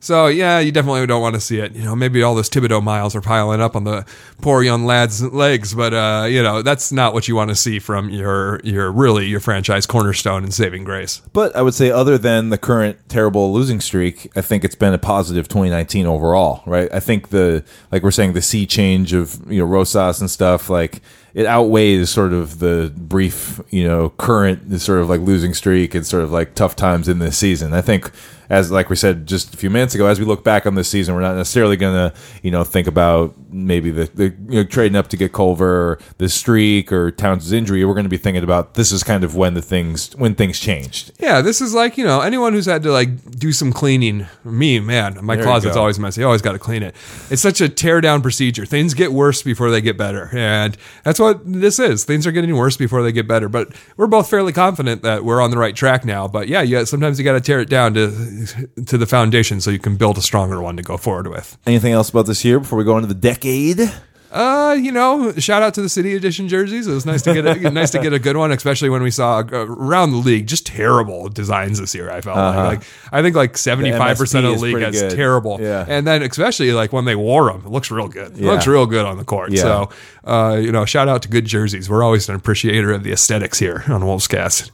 So yeah, you definitely don't want to see it. You know, maybe all those Thibodeau miles are piling up on the poor young lad's legs, but uh, you know that's not what you want to see from your your really your franchise cornerstone and saving grace. But I would say, other than the current terrible losing streak, I think it's been a positive 2019 overall, right? I think the like we're saying the sea change of you know Rosas and stuff like it outweighs sort of the brief you know current sort of like losing streak and sort of like tough times in this season. I think as like we said just a few minutes ago, as we look back on this season, we're not necessarily gonna you know think about maybe the, the you know trading up to get Culver or the streak or Towns' injury. We're going to be thinking about this is kind of when the things when things changed. Yeah, this is like you know anyone who's had to like do some cleaning. Me, man, my There closet's always messy. I always got to clean it. It's such a tear down procedure. Things get worse before they get better, and that's what this is. Things are getting worse before they get better. But we're both fairly confident that we're on the right track now. But yeah, yeah, sometimes you got to tear it down to to the foundation so you can build a stronger one to go forward with. Anything else about this year before we go into the decade? Uh, you know, shout out to the City Edition jerseys. It was nice to get a nice to get a good one, especially when we saw uh, around the league just terrible designs this year. I felt like, like I think like seventy five percent of the league pretty has good. terrible. Yeah. and then especially like when they wore them, it looks real good. It Yeah. looks real good on the court. Yeah. So, uh, you know, shout out to good jerseys. We're always an appreciator of the aesthetics here on Wolvescast.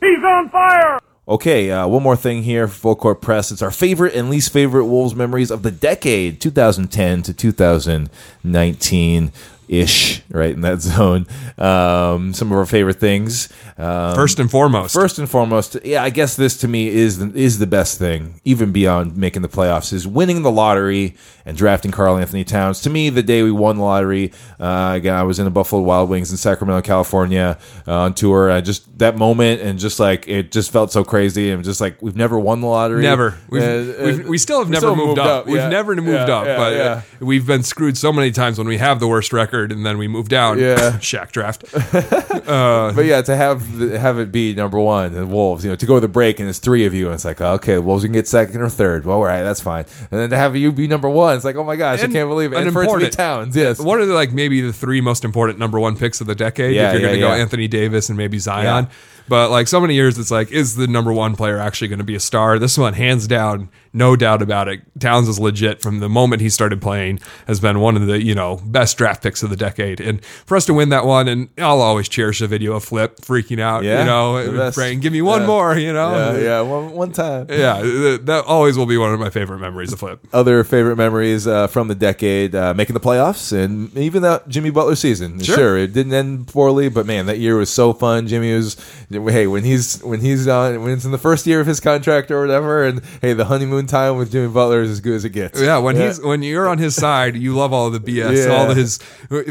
He's on fire! Okay, uh, one more thing here for Full Court Press. It's our favorite and least favorite Wolves memories of the decade, 2010 to 2019 ish, right in that zone. Um, some of our favorite things. Um, First and foremost, First and foremost, yeah, I guess this to me is the, is the best thing, even beyond making the playoffs, is winning the lottery and drafting Karl-Anthony Towns. To me, the day we won the lottery, uh, again, I was in the Buffalo Wild Wings in Sacramento, California, uh, on tour. I just that moment and just like it just felt so crazy, and just like we've never won the lottery, Never. We've, Uh, we've, uh, we still have never still moved, up. We've yeah. never moved Yeah, up, yeah, but uh, we've been screwed so many times when we have the worst record and then we move down. Yeah. Shaq draft. Uh, but yeah, to have the, have it be number one, the Wolves, you know, to go to the break and it's three of you, and it's like, okay, Wolves can get second or third. Well, all right, that's fine. And then to have you be number one, it's like, oh my gosh, I can't believe it. an And for it to be Towns, yes. What are the like maybe the three most important number one picks of the decade. Yeah, if you're yeah, going to go. Anthony Davis and maybe Zion. Yeah. But like so many years, it's like, is the number one player actually going to be a star? This one, hands down, no doubt about it. Towns is legit from the moment he started playing. Has been one of the you know best draft picks of the decade, and for us to win that one, and I'll always cherish the video of Flip freaking out. Yeah, you know, praying, give me one Yeah. more. You know, yeah, yeah, one, one time. Yeah, that always will be one of my favorite memories of Flip. Other favorite memories uh, from the decade, uh, making the playoffs, and even that Jimmy Butler season. Sure. Sure. it didn't end poorly, but man, that year was so fun. Jimmy was hey, when he's when he's on when it's in the first year of his contract or whatever, and hey, the honeymoon time with Jimmy Butler is as good as it gets. Yeah, when he's when you're on his side, you love all the BS, Yeah. all of his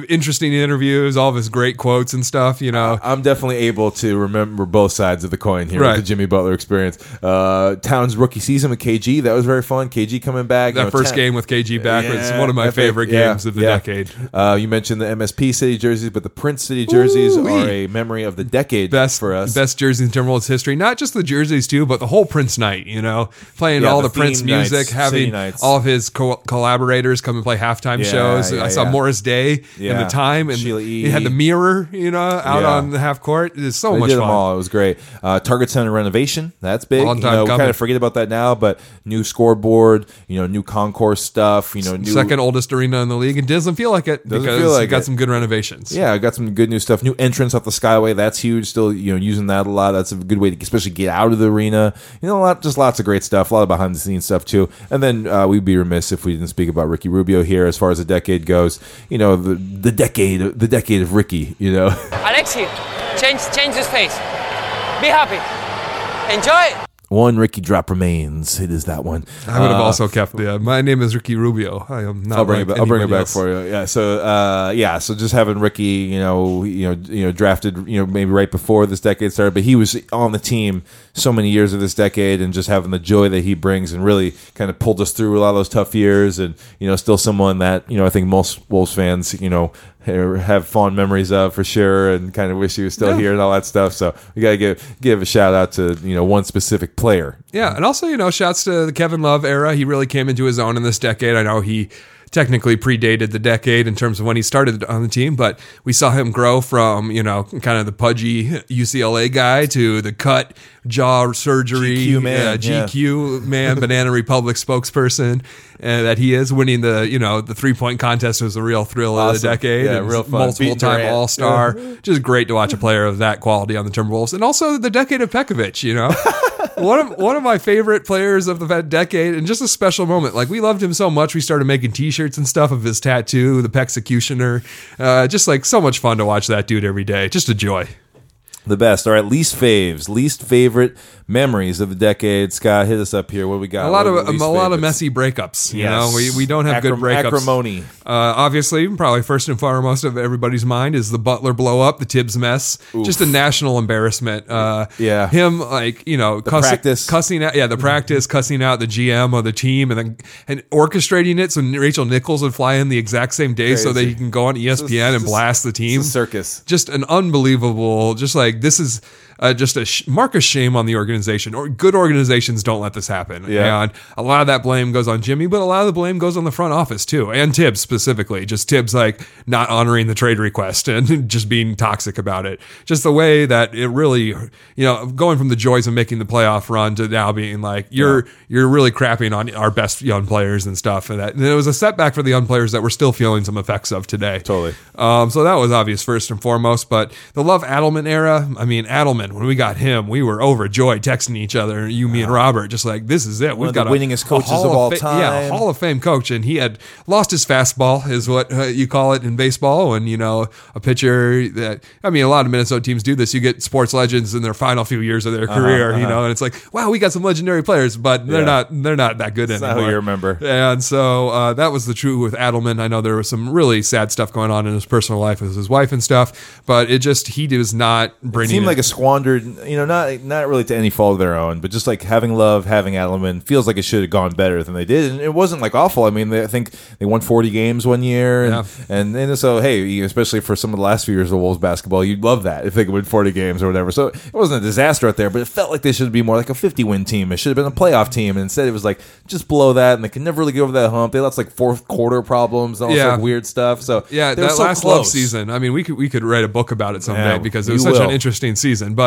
interesting interviews, all of his great quotes and stuff. You know, I'm definitely able to remember both sides of the coin here Right. with the Jimmy Butler experience. Uh, Towns rookie season with KG, that was very fun. KG coming back. that you know, first Ta- game with KG back was one of my epic. favorite Yeah, games of the yeah. decade. Uh, you mentioned the MSP City jerseys, but the Prince City jerseys Ooh-wee. are a memory of the decade Best for us. best jerseys in Timberwolves history. Not just the jerseys too, but the whole Prince night. You know, playing Yeah, all the the, Prince themed music, nights, having all of his co- collaborators come and play halftime Yeah, shows. yeah, I saw. Morris Day in the time, and Sheila he had the mirror. You know, out on the half court. It's so They much did fun. them all. It was great. Uh, Target Center renovation. That's big. Long you time know, we kind of forget about that now, but new scoreboard. You know, new concourse stuff. You know, new Second oldest arena in the league, and doesn't feel like it Doesn't because feel like it got it. some good renovations. Yeah, I got some good new stuff. New entrance off the Skyway. That's huge. Still, you know, using that a lot. That's a good way to especially get out of the arena. You know, a lot, just lots of great stuff. A lot of behind the scenes stuff too. And then uh, we'd be remiss if we didn't speak about Ricky Rubio here as far as the decade goes. You know, the the decade, the decade of Ricky. You know, Alexi, change change the face. Be happy. Enjoy. one Ricky drop remains. It is that one. I would have Uh, also kept the. My name is Ricky Rubio. I am not. I'll bring like it back. I'll bring it back else. for you. Yeah. So, uh, yeah. So just having Ricky, you know, you know, you know, drafted, you know, maybe right before this decade started, but he was on the team so many years of this decade, and just having the joy that he brings, and really kind of pulled us through a lot of those tough years, and you know, still someone that you know, I think most Wolves fans, you know. Have fond memories of for sure, and kind of wish he was still Yeah. here and all that stuff. So we gotta give give a shout out to you know one specific player. Yeah, and also you know, shouts to the Kevin Love era. He really came into his own in this decade. I know he technically predated the decade in terms of when he started on the team, but we saw him grow from you know kind of the pudgy UCLA guy to the cut jaw surgery GQ man, uh, yeah. GQ man, Banana Republic spokesperson, and that he is winning the you know the three point contest was a real thrill of the decade. Yeah, real fun. Multiple time All Star. Just great to watch a player of that quality on the Timberwolves, and also the decade of Pekovic. You know. one of one of my favorite players of the decade, and just a special moment. Like we loved him so much, we started making T-shirts and stuff of his tattoo, the Pexecutioner. Uh, just like so much fun to watch that dude every day. Just a joy. The best. All right, least faves, least favorite memories of the decade. Scott, hit us up here. What we got? A lot of are a, lot of messy breakups. You Yes. know, we, we don't have good Acrim- breakups. acrimony. Uh, obviously, probably first and foremost of everybody's mind is the Butler blow up, the Thibs mess. Just a national embarrassment. Uh, Yeah. him like you know cussing, practice. cussing out, yeah, the practice, cussing out the GM of the team, and then and orchestrating it so Rachel Nichols would fly in the exact same day so that he can go on ESPN and blast the team. It's a circus. just an unbelievable just like this is uh, just a sh- mark of shame on the organization or good organizations don't let this happen Yeah. and a lot of that blame goes on jimmy but a lot of the blame goes on the front office too and thibs specifically just thibs like not honoring the trade request and just being toxic about it just the way that it really you know going from the joys of making the playoff run to now being like you're you're really crapping on our best young players and stuff and that and it was a setback for the young players that we're still feeling some effects of today Totally. um, so that was obvious first and foremost. But the Love Adelman era, I mean, Adelman, when we got him, we were overjoyed texting each other, you, me, and Robert, just like, this is it. We've got the a- winningest a coaches Hall of all Fa- Yeah, a. Hall of Fame coach. And he had lost his fastball, is what uh, you call it in baseball. And, you know, a pitcher that, I mean, a lot of Minnesota teams do this. You get sports legends in their final few years of their career, you know, and it's like, wow, we got some legendary players, but they're Uh-huh, Yeah. not, they're not that good not anymore. you remember. And so uh, that was the truth with Adelman. I know there was some really sad stuff going on in his personal life with his wife and stuff, but it just he was not bringing. seemed it- like a squandered, you know, not not really to any fault of their own, but just like having love, having Adelman feels like it should have gone better than they did, and it wasn't like awful. I mean, they, I think they won forty games one year, and, Yeah. and and so hey, especially for some of the last few years of Wolves basketball, you'd love that if they could win forty games or whatever. So it wasn't a disaster out there, but it felt like they should be more like a fifty win team. It should have been a playoff team, and instead it was like just below that, and they could never really get over that hump. They lost like fourth quarter problems and all Yeah. sorts of weird stuff. So Yeah, that so last love season. I mean, we could we could write a book about it someday Yeah, because it was such an interesting season. But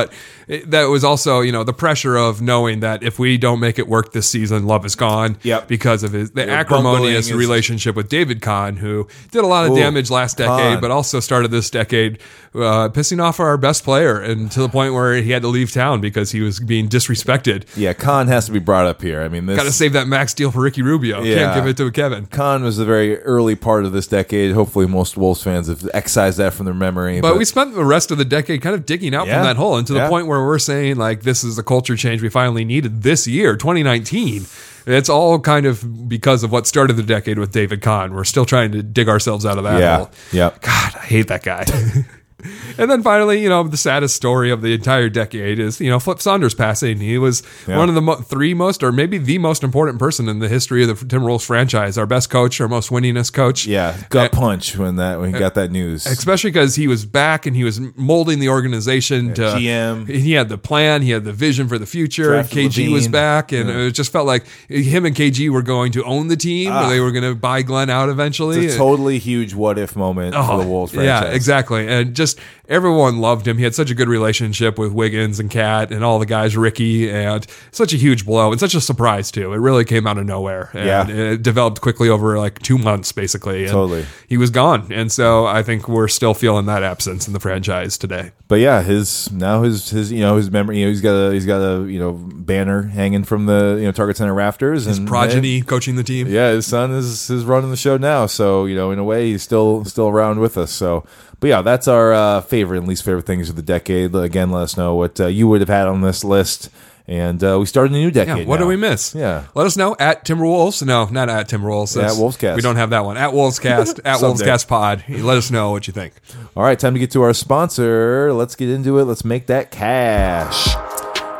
it, that was also, you know, the pressure of knowing that if we don't make it work this season, love is gone. Yep. Because of his the acrimonious is- relationship with David Kahn, who did a lot of Ooh, damage last decade, Kahn. but also started this decade uh, pissing off our best player, and to the point where he had to leave town because he was being disrespected. Yeah, Kahn has to be brought up here. I mean, this Got to save that max deal for Ricky Rubio. Yeah. Can't give it to Kevin. Kahn was the very early part of this decade. Hopefully, most Wolves fans have excised that from their memory. But, we spent the rest of the decade kind of digging out Yeah. from that hole to the Yeah. point where we're saying like this is the culture change we finally needed this year, 2019. It's all kind of because of what started the decade with David Kahn. We're still trying to dig ourselves out of that Yeah. hole. Yep. God, I hate that guy. and then finally, you know, the saddest story of the entire decade is, you know, Flip Saunders passing. He was Yeah. one of the mo- three most, or maybe the most important person in the history of the Tim Timberwolves franchise. Our best coach, our most winningest coach. Yeah, gut Uh, punch when that when he got that news. Especially because he was back and he was molding the organization to GM. He had the plan, he had the vision for the future. Drafted KG was back, and Yeah. it just felt like him and KG were going to own the team, or Ah. they were going to buy Glen out eventually. It's a totally huge what if moment for the Wolves franchise. Oh, Yeah, exactly. And just everyone loved him. He had such a good relationship with Wiggins and KAT and all the guys, Ricky, and such a huge blow and such a surprise too. It really came out of nowhere. And Yeah. it developed quickly over like two months basically. And Totally. He was gone. And so I think we're still feeling that absence in the franchise today. But yeah, his now his his you know his memory you know he's got a he's got a you know banner hanging from the you know Target Center rafters His and progeny coaching the team. Yeah, his son is is running the show now, so you know in a way he's still still around with us. So, but yeah, that's our uh, favorite and least favorite things of the decade. Again, let us know what uh, you would have had on this list. And uh, we started a new Yeah, decade. what now. do we miss? Yeah. Let us know at Timberwolves. No, not at Timberwolves. That's- Wolvescast. We don't have that one. At Wolvescast. at. Wolvescast Pod. Let us know what you think. All right, time to get to our sponsor. Let's get into it. Let's make that cash.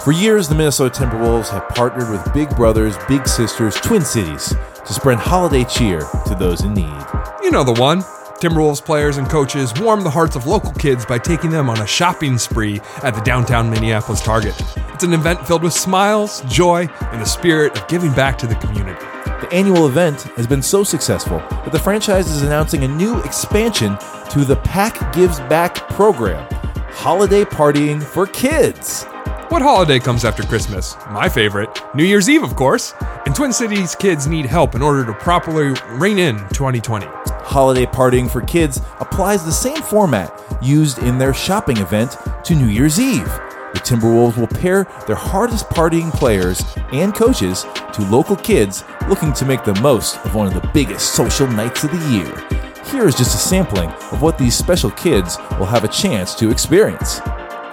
For years, the Minnesota Timberwolves have partnered with Big Brothers, Big Sisters, Twin Cities to spread holiday cheer to those in need. You know the one. Timberwolves players and coaches warm the hearts of local kids by taking them on a shopping spree at the downtown Minneapolis Target. It's an event filled with smiles, joy, and the spirit of giving back to the community. The annual event has been so successful that the franchise is announcing a new expansion to the Pack Gives Back program holiday partying for kids. What holiday comes after Christmas? My favorite, New Year's Eve, of course. And Twin Cities kids need help in order to properly rein in 2020. Holiday partying for kids applies the same format used in their shopping event to New Year's Eve. The Timberwolves will pair their hardest partying players and coaches to local kids looking to make the most of one of the biggest social nights of the year. Here is just a sampling of what these special kids will have a chance to experience.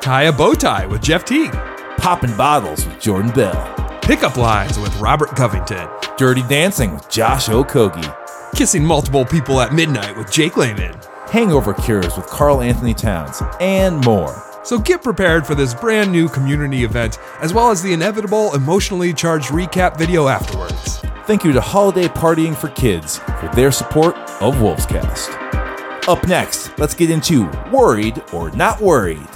Tie a bow tie with Jeff Teague. Popping bottles with Jordan Bell. Pickup lines with Robert Covington. Dirty Dancing with Josh Okogie. Kissing multiple people at midnight with Jake Layman. Hangover Cures with Karl-Anthony Towns, and more. So get prepared for this brand new community event, as well as the inevitable emotionally charged recap video afterwards. Thank you to Holiday Partying for Kids for their support of Wolvescast. Up next, let's get into Worried or Not Worried.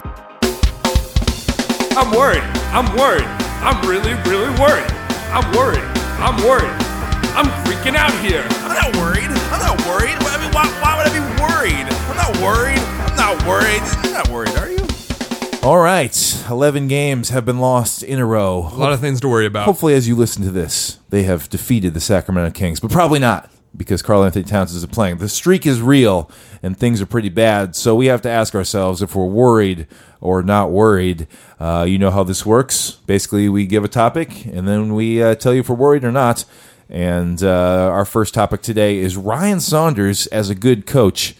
I'm worried. I'm worried. I'm really, really worried. I'm worried. I'm worried. I'm freaking out here. I'm not worried. I'm not worried. I mean, why, why would I be worried? I'm not worried. I'm not worried. You're not worried, are you? All right, 11 games have been lost in a row. A lot of things to worry about. Hopefully, as you listen to this, they have defeated the Sacramento Kings, but probably not because Karl-Anthony Towns isn't playing. The streak is real and things are pretty bad, so we have to ask ourselves if we're worried or not worried. Uh, you know how this works. Basically, we give a topic and then we uh, tell you if we're worried or not. And uh, our first topic today is Ryan Saunders as a good coach.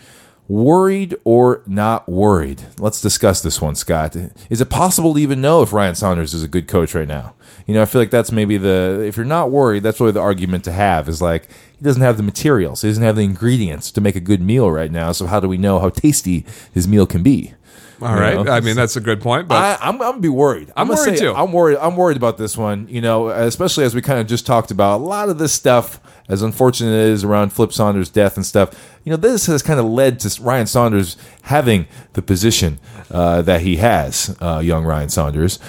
Worried or not worried? Let's discuss this one, Scott. Is it possible to even know if Ryan Saunders is a good coach right now? You know, I feel like that's maybe the if you're not worried, that's really the argument to have is like he doesn't have the materials, he doesn't have the ingredients to make a good meal right now. So how do we know how tasty his meal can be? All You right. know? I mean, that's a good point. But I, I'm, I'm gonna be worried. I'm gonna worried say too. I'm worried. I'm worried about this one. You know, especially as we kind of just talked about a lot of this stuff. As unfortunate as it is around Flip Saunders' death and stuff, you know, this has kind of led to Ryan Saunders having the position uh, that he has, uh, young Ryan Saunders.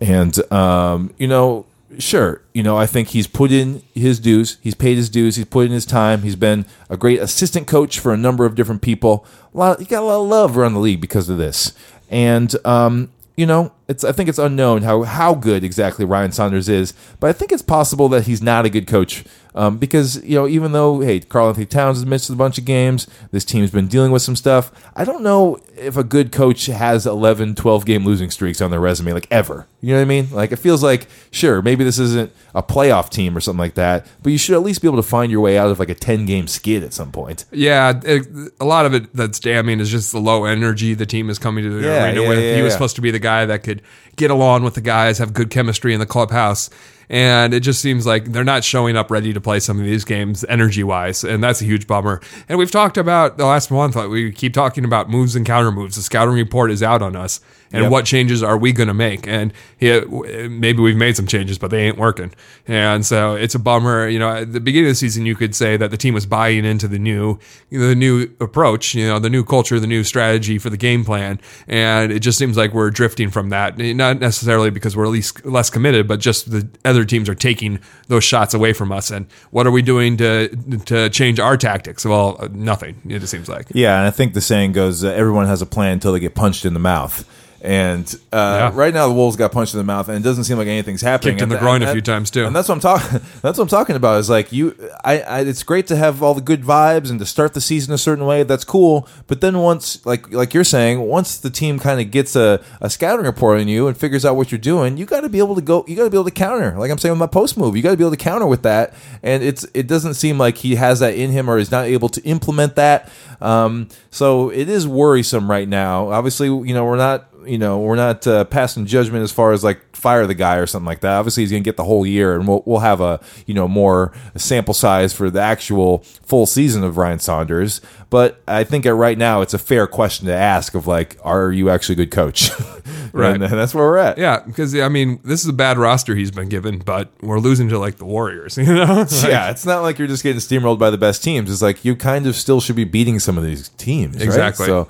And um, you know, sure, you know, I think he's put in his dues. He's paid his dues. He's put in his time. He's been a great assistant coach for a number of different people. Lot, got a lot of love around the league because of this. And um, you know, it's I think it's unknown how how good exactly Ryan Saunders is, but I think it's possible that he's not a good coach um, because you know even though hey Karl-Anthony Towns has missed a bunch of games, this team's been dealing with some stuff. I don't know if a good coach has 11, 12 game losing streaks on their resume like ever. You know what I mean? Like it feels like sure maybe this isn't a playoff team or something like that, but you should at least be able to find your way out of like a ten game skid at some point. Yeah, it, a lot of it that's damning is just the low energy the team is coming to the Yeah, arena yeah, with. yeah, he was supposed to be the guy that could get along with the guys, have good chemistry in the clubhouse. And it just seems like they're not showing up ready to play some of these games energy wise. And that's a huge bummer. And we've talked about the last month, we keep talking about moves and counter moves. The scouting report is out on us. And Yep. what changes are we going to make? And yeah, maybe we've made some changes, but they ain't working. And so it's a bummer. You know, at the beginning of the season, you could say that the team was buying into the new, the new approach, you know, the new culture, the new strategy for the game plan. And it just seems like we're drifting from that. Not necessarily because we're at least less committed, but just the other teams are taking those shots away from us. And what are we doing to to change our tactics? Well, nothing. It just seems like. Yeah, and I think the saying goes, uh, everyone has a plan until they get punched in the mouth. And uh, Yeah. right now, the Wolves got punched in the mouth, and it doesn't seem like anything's happening. Kicked in And the th- groin a few times, too. And that's what I'm talking. That's what I'm talking about. Is like you, I, I. It's great to have all the good vibes and to start the season a certain way. That's cool. But then once, like like you're saying, once the team kind of gets a, a scouting report on you and figures out what you're doing, you got to be able to go. You got to be able to counter. Like I'm saying with my post move, you got to be able to counter with that. And it's it doesn't seem like he has that in him or is not able to implement that. Um, so it is worrisome right now. Obviously, you know we're not you know we're not uh, passing judgment as far as like fire the guy or something like that. Obviously, he's going to get the whole year, and we'll we'll have a you know more sample size for the actual full season of Ryan Saunders. But I think at right now it's a fair question to ask of like, are you actually a good coach? Right. and that's where we're at. Yeah, because I mean, this is a bad roster he's been given, but we're losing to like the Warriors, you know? Like, yeah, it's not like you're just getting steamrolled by the best teams. It's like you kind of still should be beating some of these teams. right? Exactly. So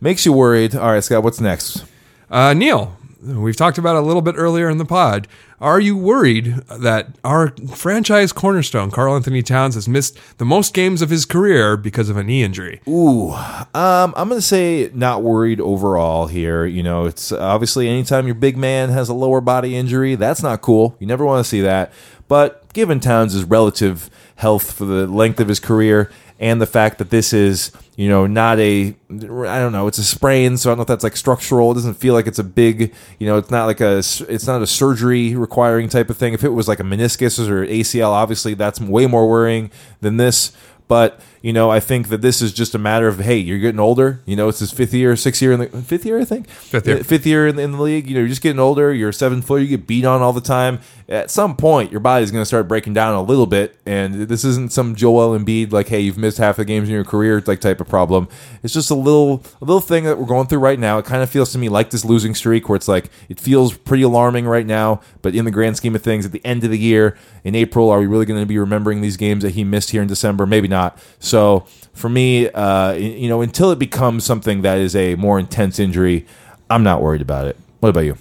makes you worried. All right, Scott, what's next? Uh, Neil, we've talked about a little bit earlier in the pod. Are you worried that our franchise cornerstone, Karl-Anthony Towns, has missed the most games of his career because of a knee injury? Ooh, um, I'm going to say not worried overall here. You know, it's obviously anytime your big man has a lower body injury, that's not cool. You never want to see that. But given Towns' relative health for the length of his career and the fact that this is, you know, not a, I don't know, it's a sprain, so I don't know if that's like structural. It doesn't feel like it's a big, you know, it's not like a, it's not a surgery requiring type of thing. If it was like a meniscus or ACL, obviously that's way more worrying than this. But you know, I think that this is just a matter of hey, you're getting older. You know, it's his fifth year, sixth year in the fifth year, I think. Fifth year. Fifth year in the, in the league. You know, you're just getting older. You're a seven footer. You get beat on all the time. At some point, your body's going to start breaking down a little bit. And this isn't some Joel Embiid like, hey, you've missed half the games in your career like type of problem. It's just a little a little thing that we're going through right now. It kind of feels to me like this losing streak, where it's like it feels pretty alarming right now. But in the grand scheme of things, at the end of the year in April, are we really going to be remembering these games that he missed here in December? Maybe not. So for me, uh, you know, until it becomes something that is a more intense injury, I'm not worried about it. What about you?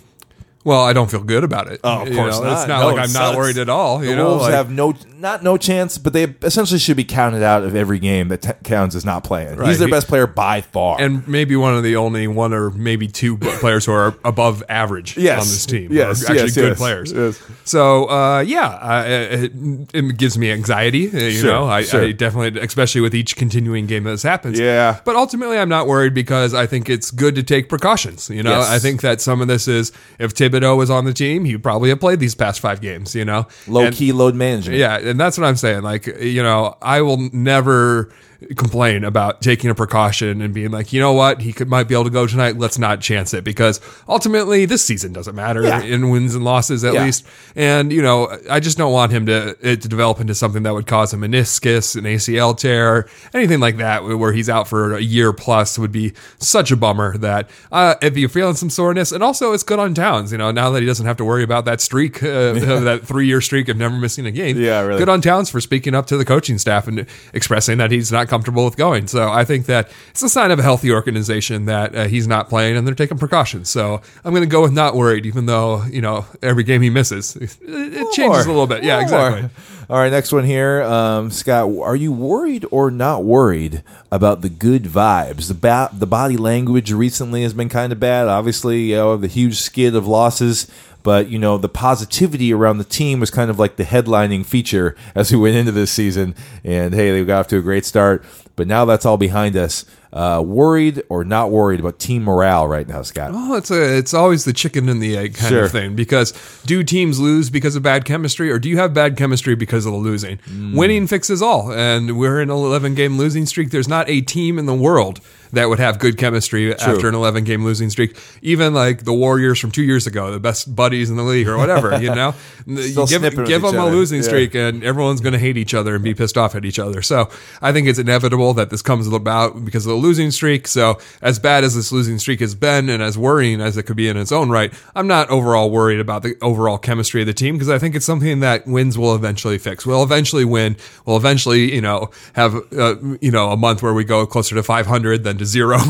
Well, I don't feel good about it. Oh, of You course know, not. It's not No, like it I'm not worried at all. You the know, Wolves like- have no, not no chance, but they essentially should be counted out of every game that t- counts as not playing. Right. He's their best player by far. and maybe one of the only one or maybe two players who are above average Yes. on this team. Yes, actually yes, good yes, players. yes. So uh, yeah, uh, it, it gives me anxiety. uh, You Sure, know, I, sure. I definitely, especially with each continuing game that this happens. Yeah. But ultimately, I'm not worried because I think it's good to take precautions. You know. I think that some of this is if Thibodeau was on the team, he would probably have played these past five games. You know, Low And- key load management. yeah, and that's what I'm saying. Like, you know, I will never complain about taking a precaution and being like, you know what, he could might be able to go tonight. Let's not chance it because ultimately this season doesn't matter Yeah. in wins and losses at Yeah. least. And you know, I just don't want him to it to develop into something that would cause a meniscus, an ACL tear, anything like that, where he's out for a year plus would be such a bummer. That uh, if you're feeling some soreness, and also it's good on Towns. You know, now that he doesn't have to worry about that streak, uh, that three year streak of never missing a game. Yeah, really. Good on Towns for speaking up to the coaching staff and expressing that he's not comfortable with going. So I think that it's a sign of a healthy organization that uh, he's not playing and they're taking precautions. So I'm going to go with not worried, even though you know every game he misses, it, it changes a little bit. Yeah, exactly. All right, next one here, um, Scott. Are you worried or not worried about the good vibes? The ba- the body language recently has been kind of bad. Obviously, you know, the huge skid of losses, but you know, the positivity around the team was kind of like the headlining feature as we went into this season. And hey, they got off to a great start, but now that's all behind us. Uh, worried or not worried about team morale right now, Scott? Well, it's a, it's always the chicken and the egg kind Sure. of thing because do teams lose because of bad chemistry or do you have bad chemistry because of the losing? Mm. Winning fixes all, and we're in an 11 game losing streak. There's not a team in the world that would have good chemistry after an 11 game losing streak. Even like the Warriors from two years ago, the best buddies in the league or whatever, you know, you give, give them a losing Yeah. streak and everyone's going to hate each other and be pissed off at each other. So I think it's inevitable that this comes about because of the losing streak. So as bad as this losing streak has been and as worrying as it could be in its own right, I'm not overall worried about the overall chemistry of the team because I think it's something that wins will eventually fix. We'll eventually win. We'll eventually, you know, have, uh, you know, a month where we go closer to 500 than to zero.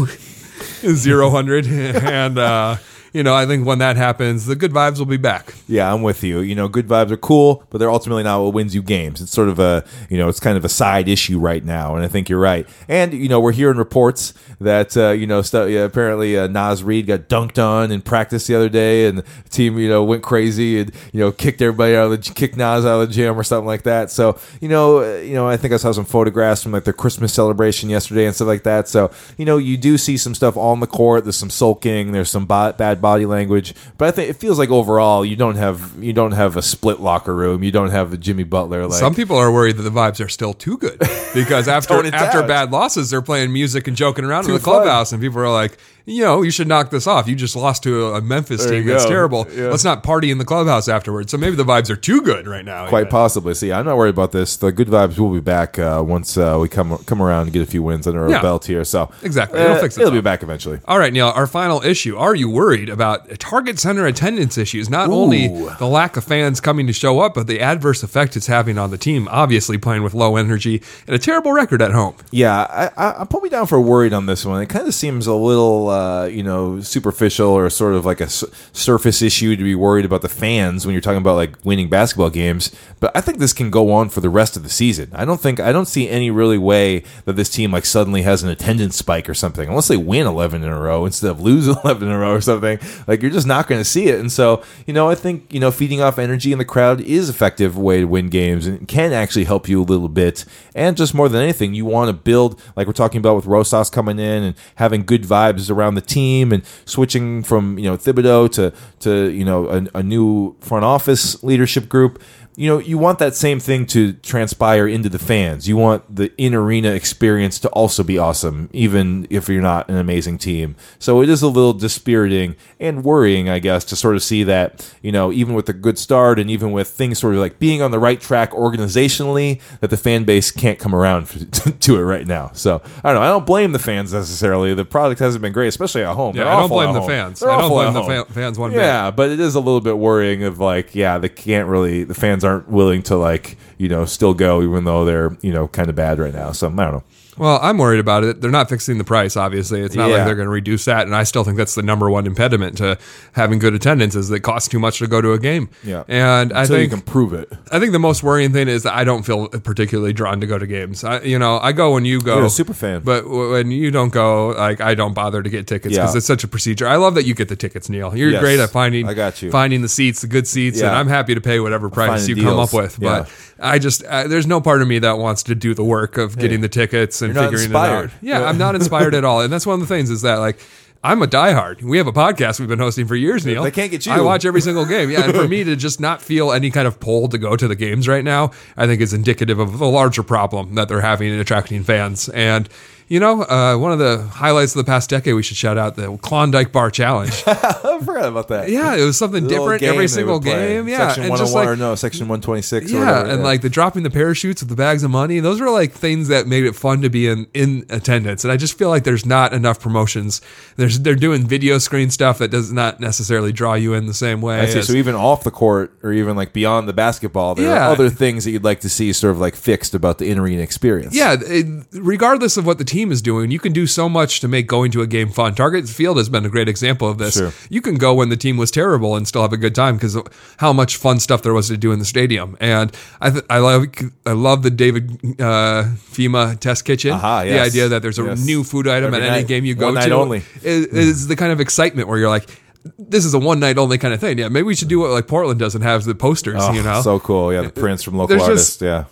Zero hundred, and uh, you know, I think when that happens, the good vibes will be back. Yeah, I'm with you. You know, good vibes are cool, but they're ultimately not what wins you games. It's sort of a, you know, it's kind of a side issue right now, and I think you're right. And you know, we're hearing reports that uh, you know, stu- yeah, apparently uh, Naz Reid got dunked on in practice the other day, and the team, you know, went crazy and you know, kicked everybody out of the kicked Naz out of the gym or something like that. So you know, uh, you know, I think I saw some photographs from like their Christmas celebration yesterday and stuff like that. So you know, you do see some stuff on the court. There's some sulking. There's some bo- bad body language, but I think it feels like overall you don't have you don't have a split locker room. You don't have a Jimmy Butler. Like Some people are worried that the vibes are still too good because after after down. bad losses, they're playing music and joking around in Too the fun. clubhouse, and people are like, you know, you should knock this off. You just lost to a, Memphis There team that's go. terrible. Yeah. Let's not party in the clubhouse afterwards. So maybe the vibes are too good right now. Quite even. possibly. See, I'm not worried about this. The good vibes will be back uh, once uh, we come come around and get a few wins under our Yeah. belt here. So Exactly. It'll uh, fix It'll be back eventually. All right, Neil, our final issue. Are you worried about Target Center attendance issues? Not only the lack of fans coming to show up, but the adverse effect it's having on the team, obviously playing with low energy and a terrible record at home. Yeah, I, I, I put me down for worried on this one. It kind of seems a little, uh, you know, superficial or sort of like a surface issue to be worried about the fans when you're talking about like winning basketball games. But I think this can go on for the rest of the season. I don't think I don't see any really way that this team like suddenly has an attendance spike or something unless they win 11 in a row instead of lose 11 in a row or something. Like you're just not going to see it. And so, you know, I think you know feeding off energy in the crowd is effective way to win games and can actually help you a little bit. And just more than anything, you want to build like we're talking about with Rosas coming in and having good vibes around the team and switching from you know Thibodeau to to you know a, a new front office leadership group. You know, you want that same thing to transpire into the fans. You want the in arena experience to also be awesome, even if you're not an amazing team. So it is a little dispiriting and worrying, I guess, to sort of see that, you know, even with a good start and even with things sort of like being on the right track organizationally, that the fan base can't come around to it right now. So I don't know. I don't blame the fans necessarily. The product hasn't been great, especially at home. Yeah, I don't blame the home. fans. They're I don't blame the fa- fans one bit. Yeah, but it is a little bit worrying of like, yeah, they can't really, the fans aren't willing to like, you know, still go even though they're, you know, kind of bad right now. So I don't know. Well, I'm worried about it. They're not fixing the price, obviously. It's not Yeah. like they're going to reduce that. And I still think that's the number one impediment to having good attendance is that it costs too much to go to a game. Yeah. And I Until think you can prove it. I think the most worrying thing is that I don't feel particularly drawn to go to games. I, you know, I go when you go. You're a super fan. But when you don't go, like I don't bother to get tickets because Yeah. it's such a procedure. I love that you get the tickets, Neil. You're Yes. great at finding I got you. finding the seats, the good seats, and I'm happy to pay whatever price Finding you come up with. Yeah. But I just uh, there's no part of me that wants to do the work of getting the tickets and You're not figuring it inspired. out. Yeah, I'm not inspired at all, and that's one of the things is that like. I'm a diehard. We have a podcast we've been hosting for years, Neil. They can't get you. I watch every single game. Yeah, and for me to just not feel any kind of pull to go to the games right now, I think is indicative of a larger problem that they're having in attracting fans. And you know, uh, one of the highlights of the past decade, we should shout out the Klondike Bar Challenge. I forgot about that. yeah, it was something different every single play. game. Yeah, Section and 101 just like or no, section 126 or yeah, whatever. and like the dropping the parachutes with the bags of money. Those were like things that made it fun to be in in attendance. And I just feel like there's not enough promotions. There's they're doing video screen stuff that does not necessarily draw you in the same way. I see. as- So even off the court, or even like beyond the basketball, there Yeah. are other things that you'd like to see sort of like fixed about the in arena experience. yeah, it, regardless of what the team is doing, you can do so much to make going to a game fun. Target Field has been a great example of this. Sure. You can go when the team was terrible and still have a good time because of how much fun stuff there was to do in the stadium. And I, th- I love, I love the David uh, Fhima test kitchen. The yes. idea that there's a Yes. new food item Every at any game you go One night to only. is, is the kind of excitement where you're like, this is a one night only kind of thing. Yeah, maybe we should do what like Portland does and have the posters. Oh, you know, so cool. Yeah, the prints from local There's artists. just- yeah.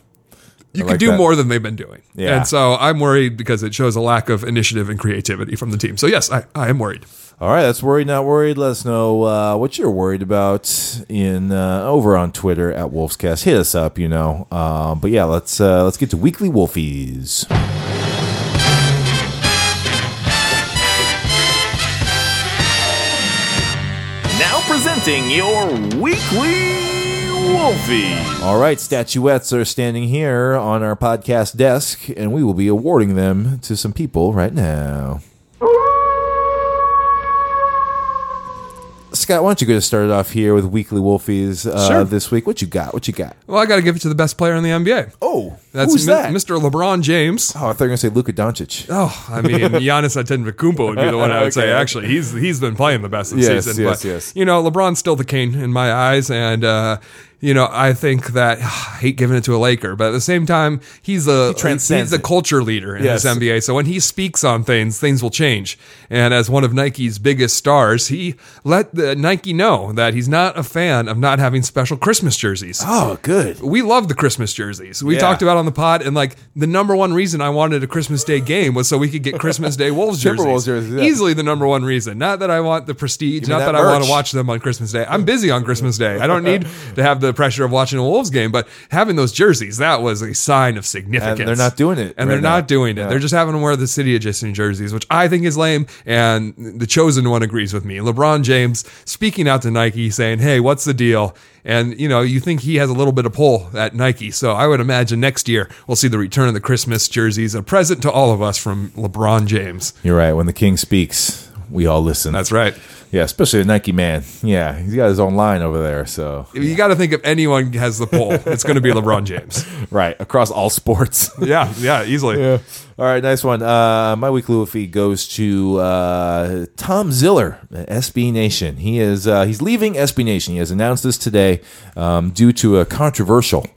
You I could like do that. more than they've been doing. Yeah. And so I'm worried because it shows a lack of initiative and creativity from the team. So yes, I, I am worried. All right, that's worried, not worried. Let us know uh, what you're worried about in uh, over on Twitter at Wolvescast. Hit us up, you know. Uh, but yeah, let's uh, let's get to weekly Wolfies. Now presenting your weekly Wolfie. All right, statuettes are standing here on our podcast desk, and we will be awarding them to some people right now. Scott, why don't you go to start it off here with weekly Wolfies uh, Sure. this week? What you got? What you got? Well, I got to give it to the best player in the NBA. Oh, That's who's Mi- that? Mr. LeBron James. Oh, I thought you were going to say Luka Doncic. Oh, I mean, Giannis Antetokounmpo would be the one I would say. Okay. Actually, he's he's been playing the best this Yes, season. yes, but yes. you know, LeBron's still the king in my eyes, and uh, you know, I think that I hate giving it to a Laker, but at the same time, he's a transcends he's a culture leader in Yes. this NBA. So when he speaks on things, things will change. And as one of Nike's biggest stars, he let the Nike know that he's not a fan of not having special Christmas jerseys Oh, good. we love the Christmas jerseys. We Yeah. talked about on the pod, and like the number one reason I wanted a Christmas Day game was so we could get Christmas Day Wolves jerseys. Timberwolves jerseys, yeah. Easily the number one reason. Not that I want the prestige, not that that, I want to watch them on Christmas Day. I'm busy on Christmas Day. I don't need to have the pressure of watching a Wolves game, but having those jerseys, that was a sign of significance. And they're not doing it And right they're now. not doing it. Yeah. They're just having them wear the city adjacent jerseys, which I think is lame. And the chosen one agrees with me. LeBron James speaking out to Nike saying, Hey, what's the deal? And you know, you think he has a little bit of pull at Nike. So I would imagine next year we'll see the return of the Christmas jerseys, a present to all of us from LeBron James. You're right. When the king speaks, we all listen. That's right. Yeah, especially a Nike man. Yeah, he's got his own line over there. So You got to think if anyone has the pull, it's going to be LeBron James. right across all sports. Yeah, yeah, easily. Yeah. All right, nice one. Uh, my weekly Wolfie goes to uh, Tom Ziller at SB Nation. He is uh, he's leaving SB Nation. He has announced this today um, due to a controversial.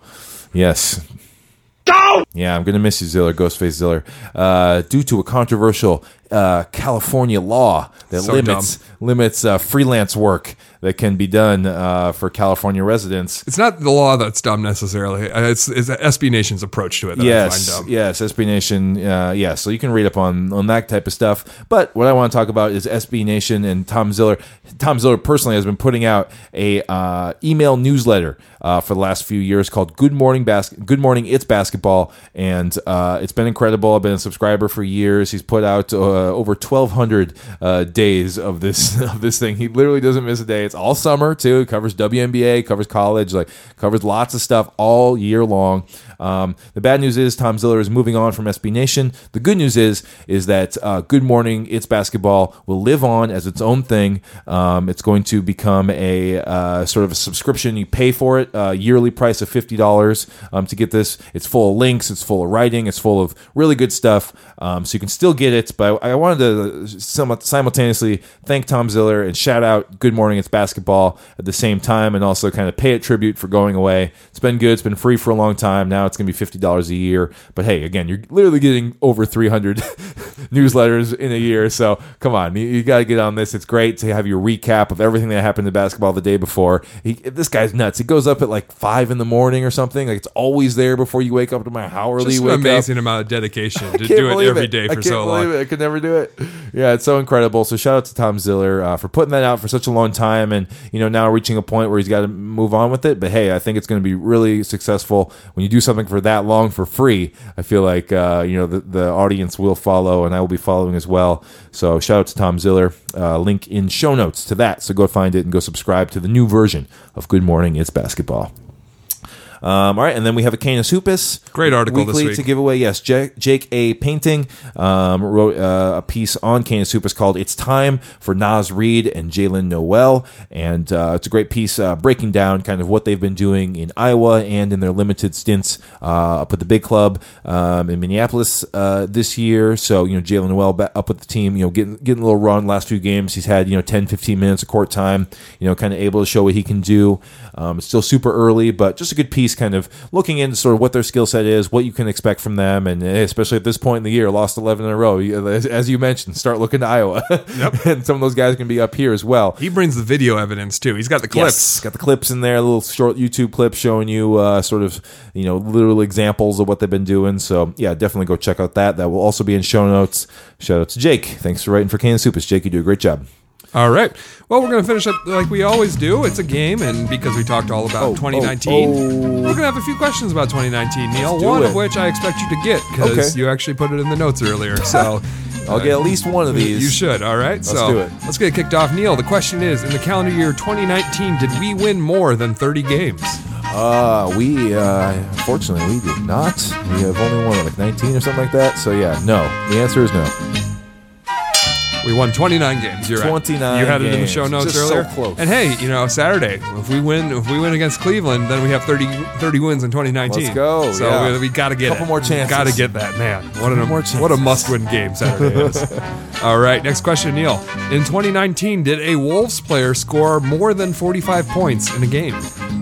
Yes. Yeah, I'm gonna miss you, Ziller, Ghostface Ziller. Uh, due to a controversial uh, California law that So limits limits uh, freelance work that can be done uh, for California residents. It's not the law that's dumb necessarily. Uh, It's, it's SB Nation's approach to it that I yes, find dumb. yes, SB Nation. Uh, yeah, so you can read up on on that type of stuff. But what I want to talk about is SB Nation and Tom Ziller. Tom Ziller personally has been putting out a uh, email newsletter uh, for the last few years called Good Morning Bas- Good Morning It's Basketball, and uh, it's been incredible. I've been a subscriber for years. He's put out uh, over 1,200 uh, days of this of this thing. He literally doesn't miss a day. It's all summer too. It covers WNBA, covers college, like covers lots of stuff all year long. Um, the bad news is Tom Ziller is moving on from SB Nation. The good news is is that uh, Good Morning It's Basketball will live on as its own thing. Um, it's going to become a uh, sort of a subscription. You pay for it, uh, yearly price of fifty dollars um, to get this. It's full of links. It's full of writing. It's full of really good stuff. Um, so you can still get it. But I wanted to simultaneously thank Tom Ziller and shout out Good Morning It's Basketball at the same time, and also kind of pay it tribute for going away. It's been good. It's been free for a long time. Now it's going to be fifty dollars a year. But hey, again, you're literally getting over three hundred newsletters in a year. So come on, you, you got to get on this. It's great to have your recap of everything that happened in basketball the day before. He, this guy's nuts. He goes up at like five in the morning or something. Like it's always there before you wake up. To my how early Just an up. amazing amount of dedication to do it every day I for can't so believe long. It. I could never do it. Yeah, it's so incredible. So shout out to Tom Ziller uh, for putting that out for such a long time, and you know now reaching a point where he's got to move on with it. But hey, I think it's going to be really successful when you do something for that long for free. I feel like uh, you know the, the audience will follow, and I will be following as well. So shout out to Tom Ziller. Uh, link in show notes to that. So go find it and go subscribe to the new version of Good Morning It's Basketball. Um, all right, and then we have a Canis Hoopus. Great article this weekly week. to give away. Yes, Jake, Jake A. Painting um, wrote uh, a piece on Canis Hoopus called "It's Time for Naz Reid and Jaylen Nowell," and uh, it's a great piece uh, breaking down kind of what they've been doing in Iowa and in their limited stints uh, up at the big club um, in Minneapolis uh, this year. So you know, Jaylen Nowell up with the team, you know, getting getting a little run last few games. He's had you know 10, 15 minutes of court time. You know, kind of able to show what he can do. Um, it's still super early, but just a good piece, kind of looking into sort of what their skill set is, what you can expect from them, and eh, especially at this point in the year, lost eleven in a row. As, you mentioned, start looking to Iowa, and some of those guys can be up here as well. He brings the video evidence too. He's got the clips. Yes, got the clips in there, little short YouTube clips showing you uh, sort of you know literal examples of what they've been doing. So yeah, definitely go check out that. That will also be in show notes. Shout out to Jake. Thanks for writing for Canis Hoopus. Jake, you do a great job. All right. Well, we're going to finish up like we always do. It's a game, and because we talked all about Oh, 2019, oh, oh. we're going to have a few questions about 2019, Neil. One it. of which I expect you to get because Okay. you actually put it in the notes earlier. So I'll get at least one of these. you should. All right. so do it. let's get it kicked off. Neil, the question is: In the calendar year 2019, did we win more than 30 games? Uh, we uh, unfortunately we did not. We have only won like 19 or something like that. So yeah, no. The answer is no. We won 29 games. You're right. 29 You had it in the show notes Just so earlier. close. And hey, you know, Saturday, if we win, if we win against Cleveland, then we have 30, 30 wins in 2019. Let's go, So yeah. we, we got to get a Couple it. more chances. Got to get that, man. What an, more what a must-win game Saturday is. All right, next question, Neil. In 2019, did a Wolves player score more than 45 points in a game?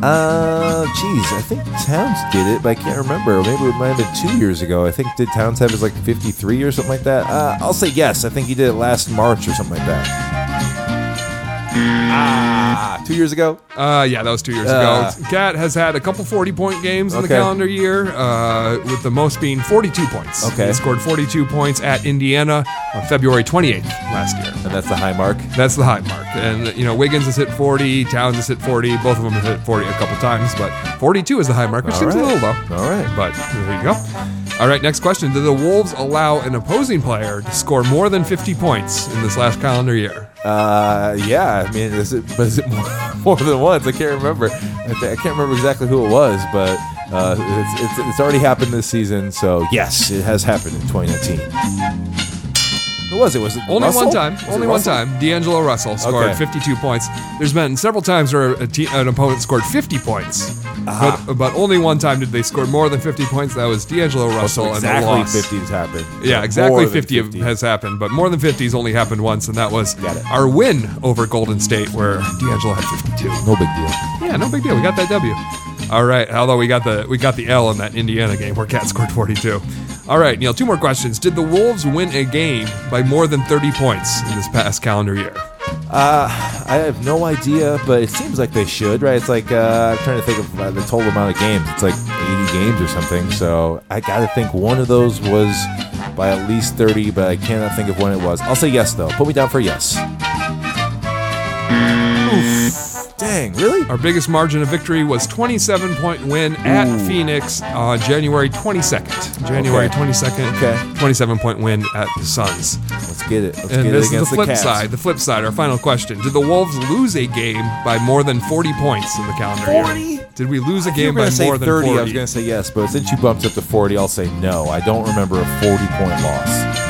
Uh, geez, I think Towns did it, but I can't remember. Maybe it might have been two years ago. I think did Towns have his like 53 or something like that? Uh, I'll say yes. I think he did it last March or something like that. Ah, two years ago. Uh, yeah, that was two years Uh. ago. KAT has had a couple 40 point games in the Okay. calendar year, uh, with the most being 42 points. Okay. He scored 42 points at Indiana on February 28th last year. And that's the high mark. That's the high mark. And, you know, Wiggins has hit 40, Towns has hit 40. Both of them have hit 40 a couple times, but 42 is the high mark, which All seems a right. little low. All right. But there you go. All right, next question. Did the Wolves allow an opposing player to score more than 50 points in this last calendar year? Uh, yeah. I mean, is it was it more, more than once? I can't remember. I, th- I can't remember exactly who it was, but uh, it's, it's it's already happened this season. So yes, it has happened in 2019. Who was it? Was it Only Russell? one time. Was Only one time. D'Angelo Russell scored Okay. 52 points. There's been several times where a te- an opponent scored 50 points, ah. but, but only one time did they score more than 50 points. That was D'Angelo Russell so and the exactly loss. 50 has happened. Yeah, More exactly than 50, has happened, but more than 50 has only happened once, and that was Got it. our win over Golden State, where D'Angelo had 52. No big deal. Yeah, no big deal. We got that W. All right. Although we got the we got the L in that Indiana game where KAT scored 42. All right, Neil. Two more questions. Did the Wolves win a game by more than 30 points in this past calendar year? Uh, I have no idea, but it seems like they should, right? It's like uh, I'm trying to think of uh, the total amount of games. It's like 80 games or something. So I got to think one of those was by at least 30, but I cannot think of when it was. I'll say yes though. Put me down for yes. Dang, really? Our biggest margin of victory was 27 point win at Phoenix on January 22nd. January Okay. 22nd. Okay. 27 point win at the Suns. Let's get it. Let's And get this it is the flip Cavs. side. The flip side. Our final question: Did the Wolves lose a game by more than 40 points in the calendar 40? year? Did we lose a If you were game by more than 40? I was going to say yes, but since you bumped up to 40, I'll say no. I don't remember a 40 point loss.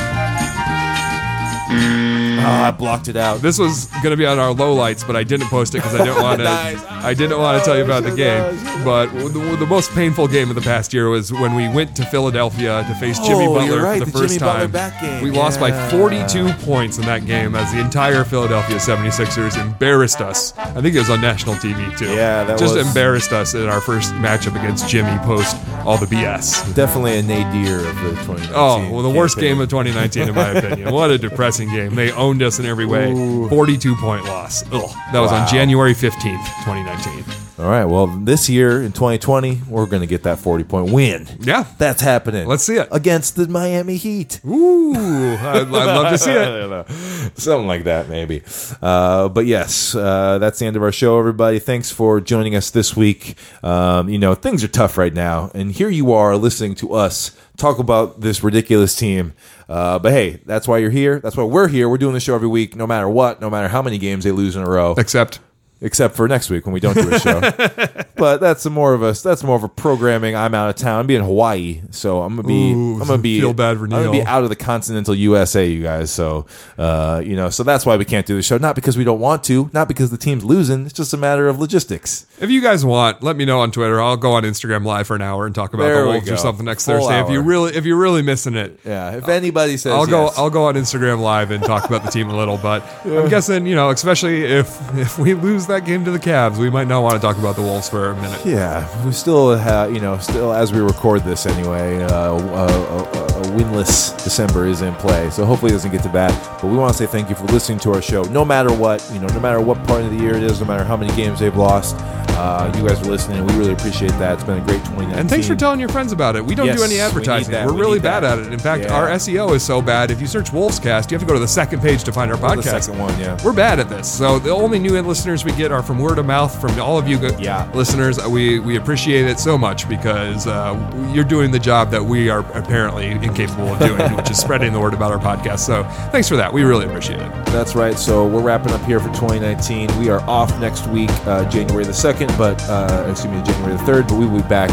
Ah, I blocked it out. This was going to be on our lowlights, but I didn't post it because I didn't want to. Nice. I didn't want to tell you about the game. But the, the most painful game of the past year was when we went to Philadelphia to face Jimmy Oh, Butler you're right, for the, the first Jimmy Butler time. back game, We lost by yeah. 42 points in that game as the entire Philadelphia 76ers embarrassed us. I think it was on national TV too. Yeah, that just was- embarrassed us in our first matchup against Jimmy post all the BS. Definitely a nadir of the 2019. Oh, well, the worst campaign. game of 2019, in my opinion. What a depressing game. They owned us in every way. 42 point loss. Ugh. That was Wow. on January 15th, 2019. All right. Well, this year in 2020, we're going to get that 40 point win. Yeah. That's happening. Let's see it. Against the Miami Heat. Ooh, I'd, I'd love to see it. Something like that, maybe. Uh, but yes, uh, that's the end of our show, everybody. Thanks for joining us this week. Um, you know, things are tough right now. And here you are listening to us talk about this ridiculous team. Uh, but hey, that's why you're here. That's why we're here. We're doing the show every week, no matter what, no matter how many games they lose in a row. Except, except for next week when we don't do a show. but that's a more of a that's more of a programming. I'm out of town. I'm be in Hawaii, so I'm gonna be Ooh, I'm gonna be feel bad for I'm gonna be out of the continental USA, you guys. So uh, you know, so that's why we can't do the show. Not because we don't want to, not because the team's losing. It's just a matter of logistics. If you guys want, let me know on Twitter. I'll go on Instagram live for an hour and talk about There the we Wolves or something next Full Thursday. If you hour. really if you're really missing it, Yeah. If anybody says I'll go. yes. I'll go on Instagram live and talk about the team a little. But I'm guessing, you know, especially if if we lose that game to the Cavs, we might not want to talk about the Wolves for a minute. Yeah, we still have, you know, still as we record this anyway, uh, a, a, a winless December is in play. So hopefully it doesn't get to bad. But we want to say thank you for listening to our show. No matter what, you know, no matter what part of the year it is, no matter how many games they've lost, uh, you guys are listening. We really appreciate that. It's been a great 2019. And thanks for telling your friends about it. We don't Yes, do any advertising. We are We really bad at it. In fact, Yeah. our SEO is so bad. If you search Wolvescast, you have to go to the second page to find our the podcast. second one, yeah. We're bad at this. So the only new listeners we get are from word of mouth from all of you go- Yeah. listeners. We we appreciate it so much because uh, you're doing the job that we are apparently incapable of doing, which is spreading the word about our podcast. So thanks for that. We really appreciate it. That's right. So we're wrapping up here for 2019. We are off next week, uh, January the 2nd, but, uh, excuse me, January the 3rd, but we will be back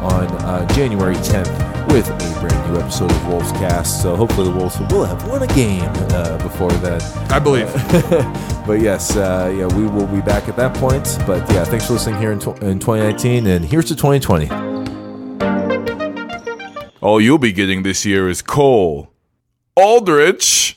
on uh, January 10th with a brand new episode of Wolvescast. So hopefully the Wolves will have won a game uh, before then. I believe. But yes, uh, yeah, we will be back at that point. But yeah, thanks for listening here in, tw- in 2019, and here's to 2020. All you'll be getting this year is Cole, Aldrich,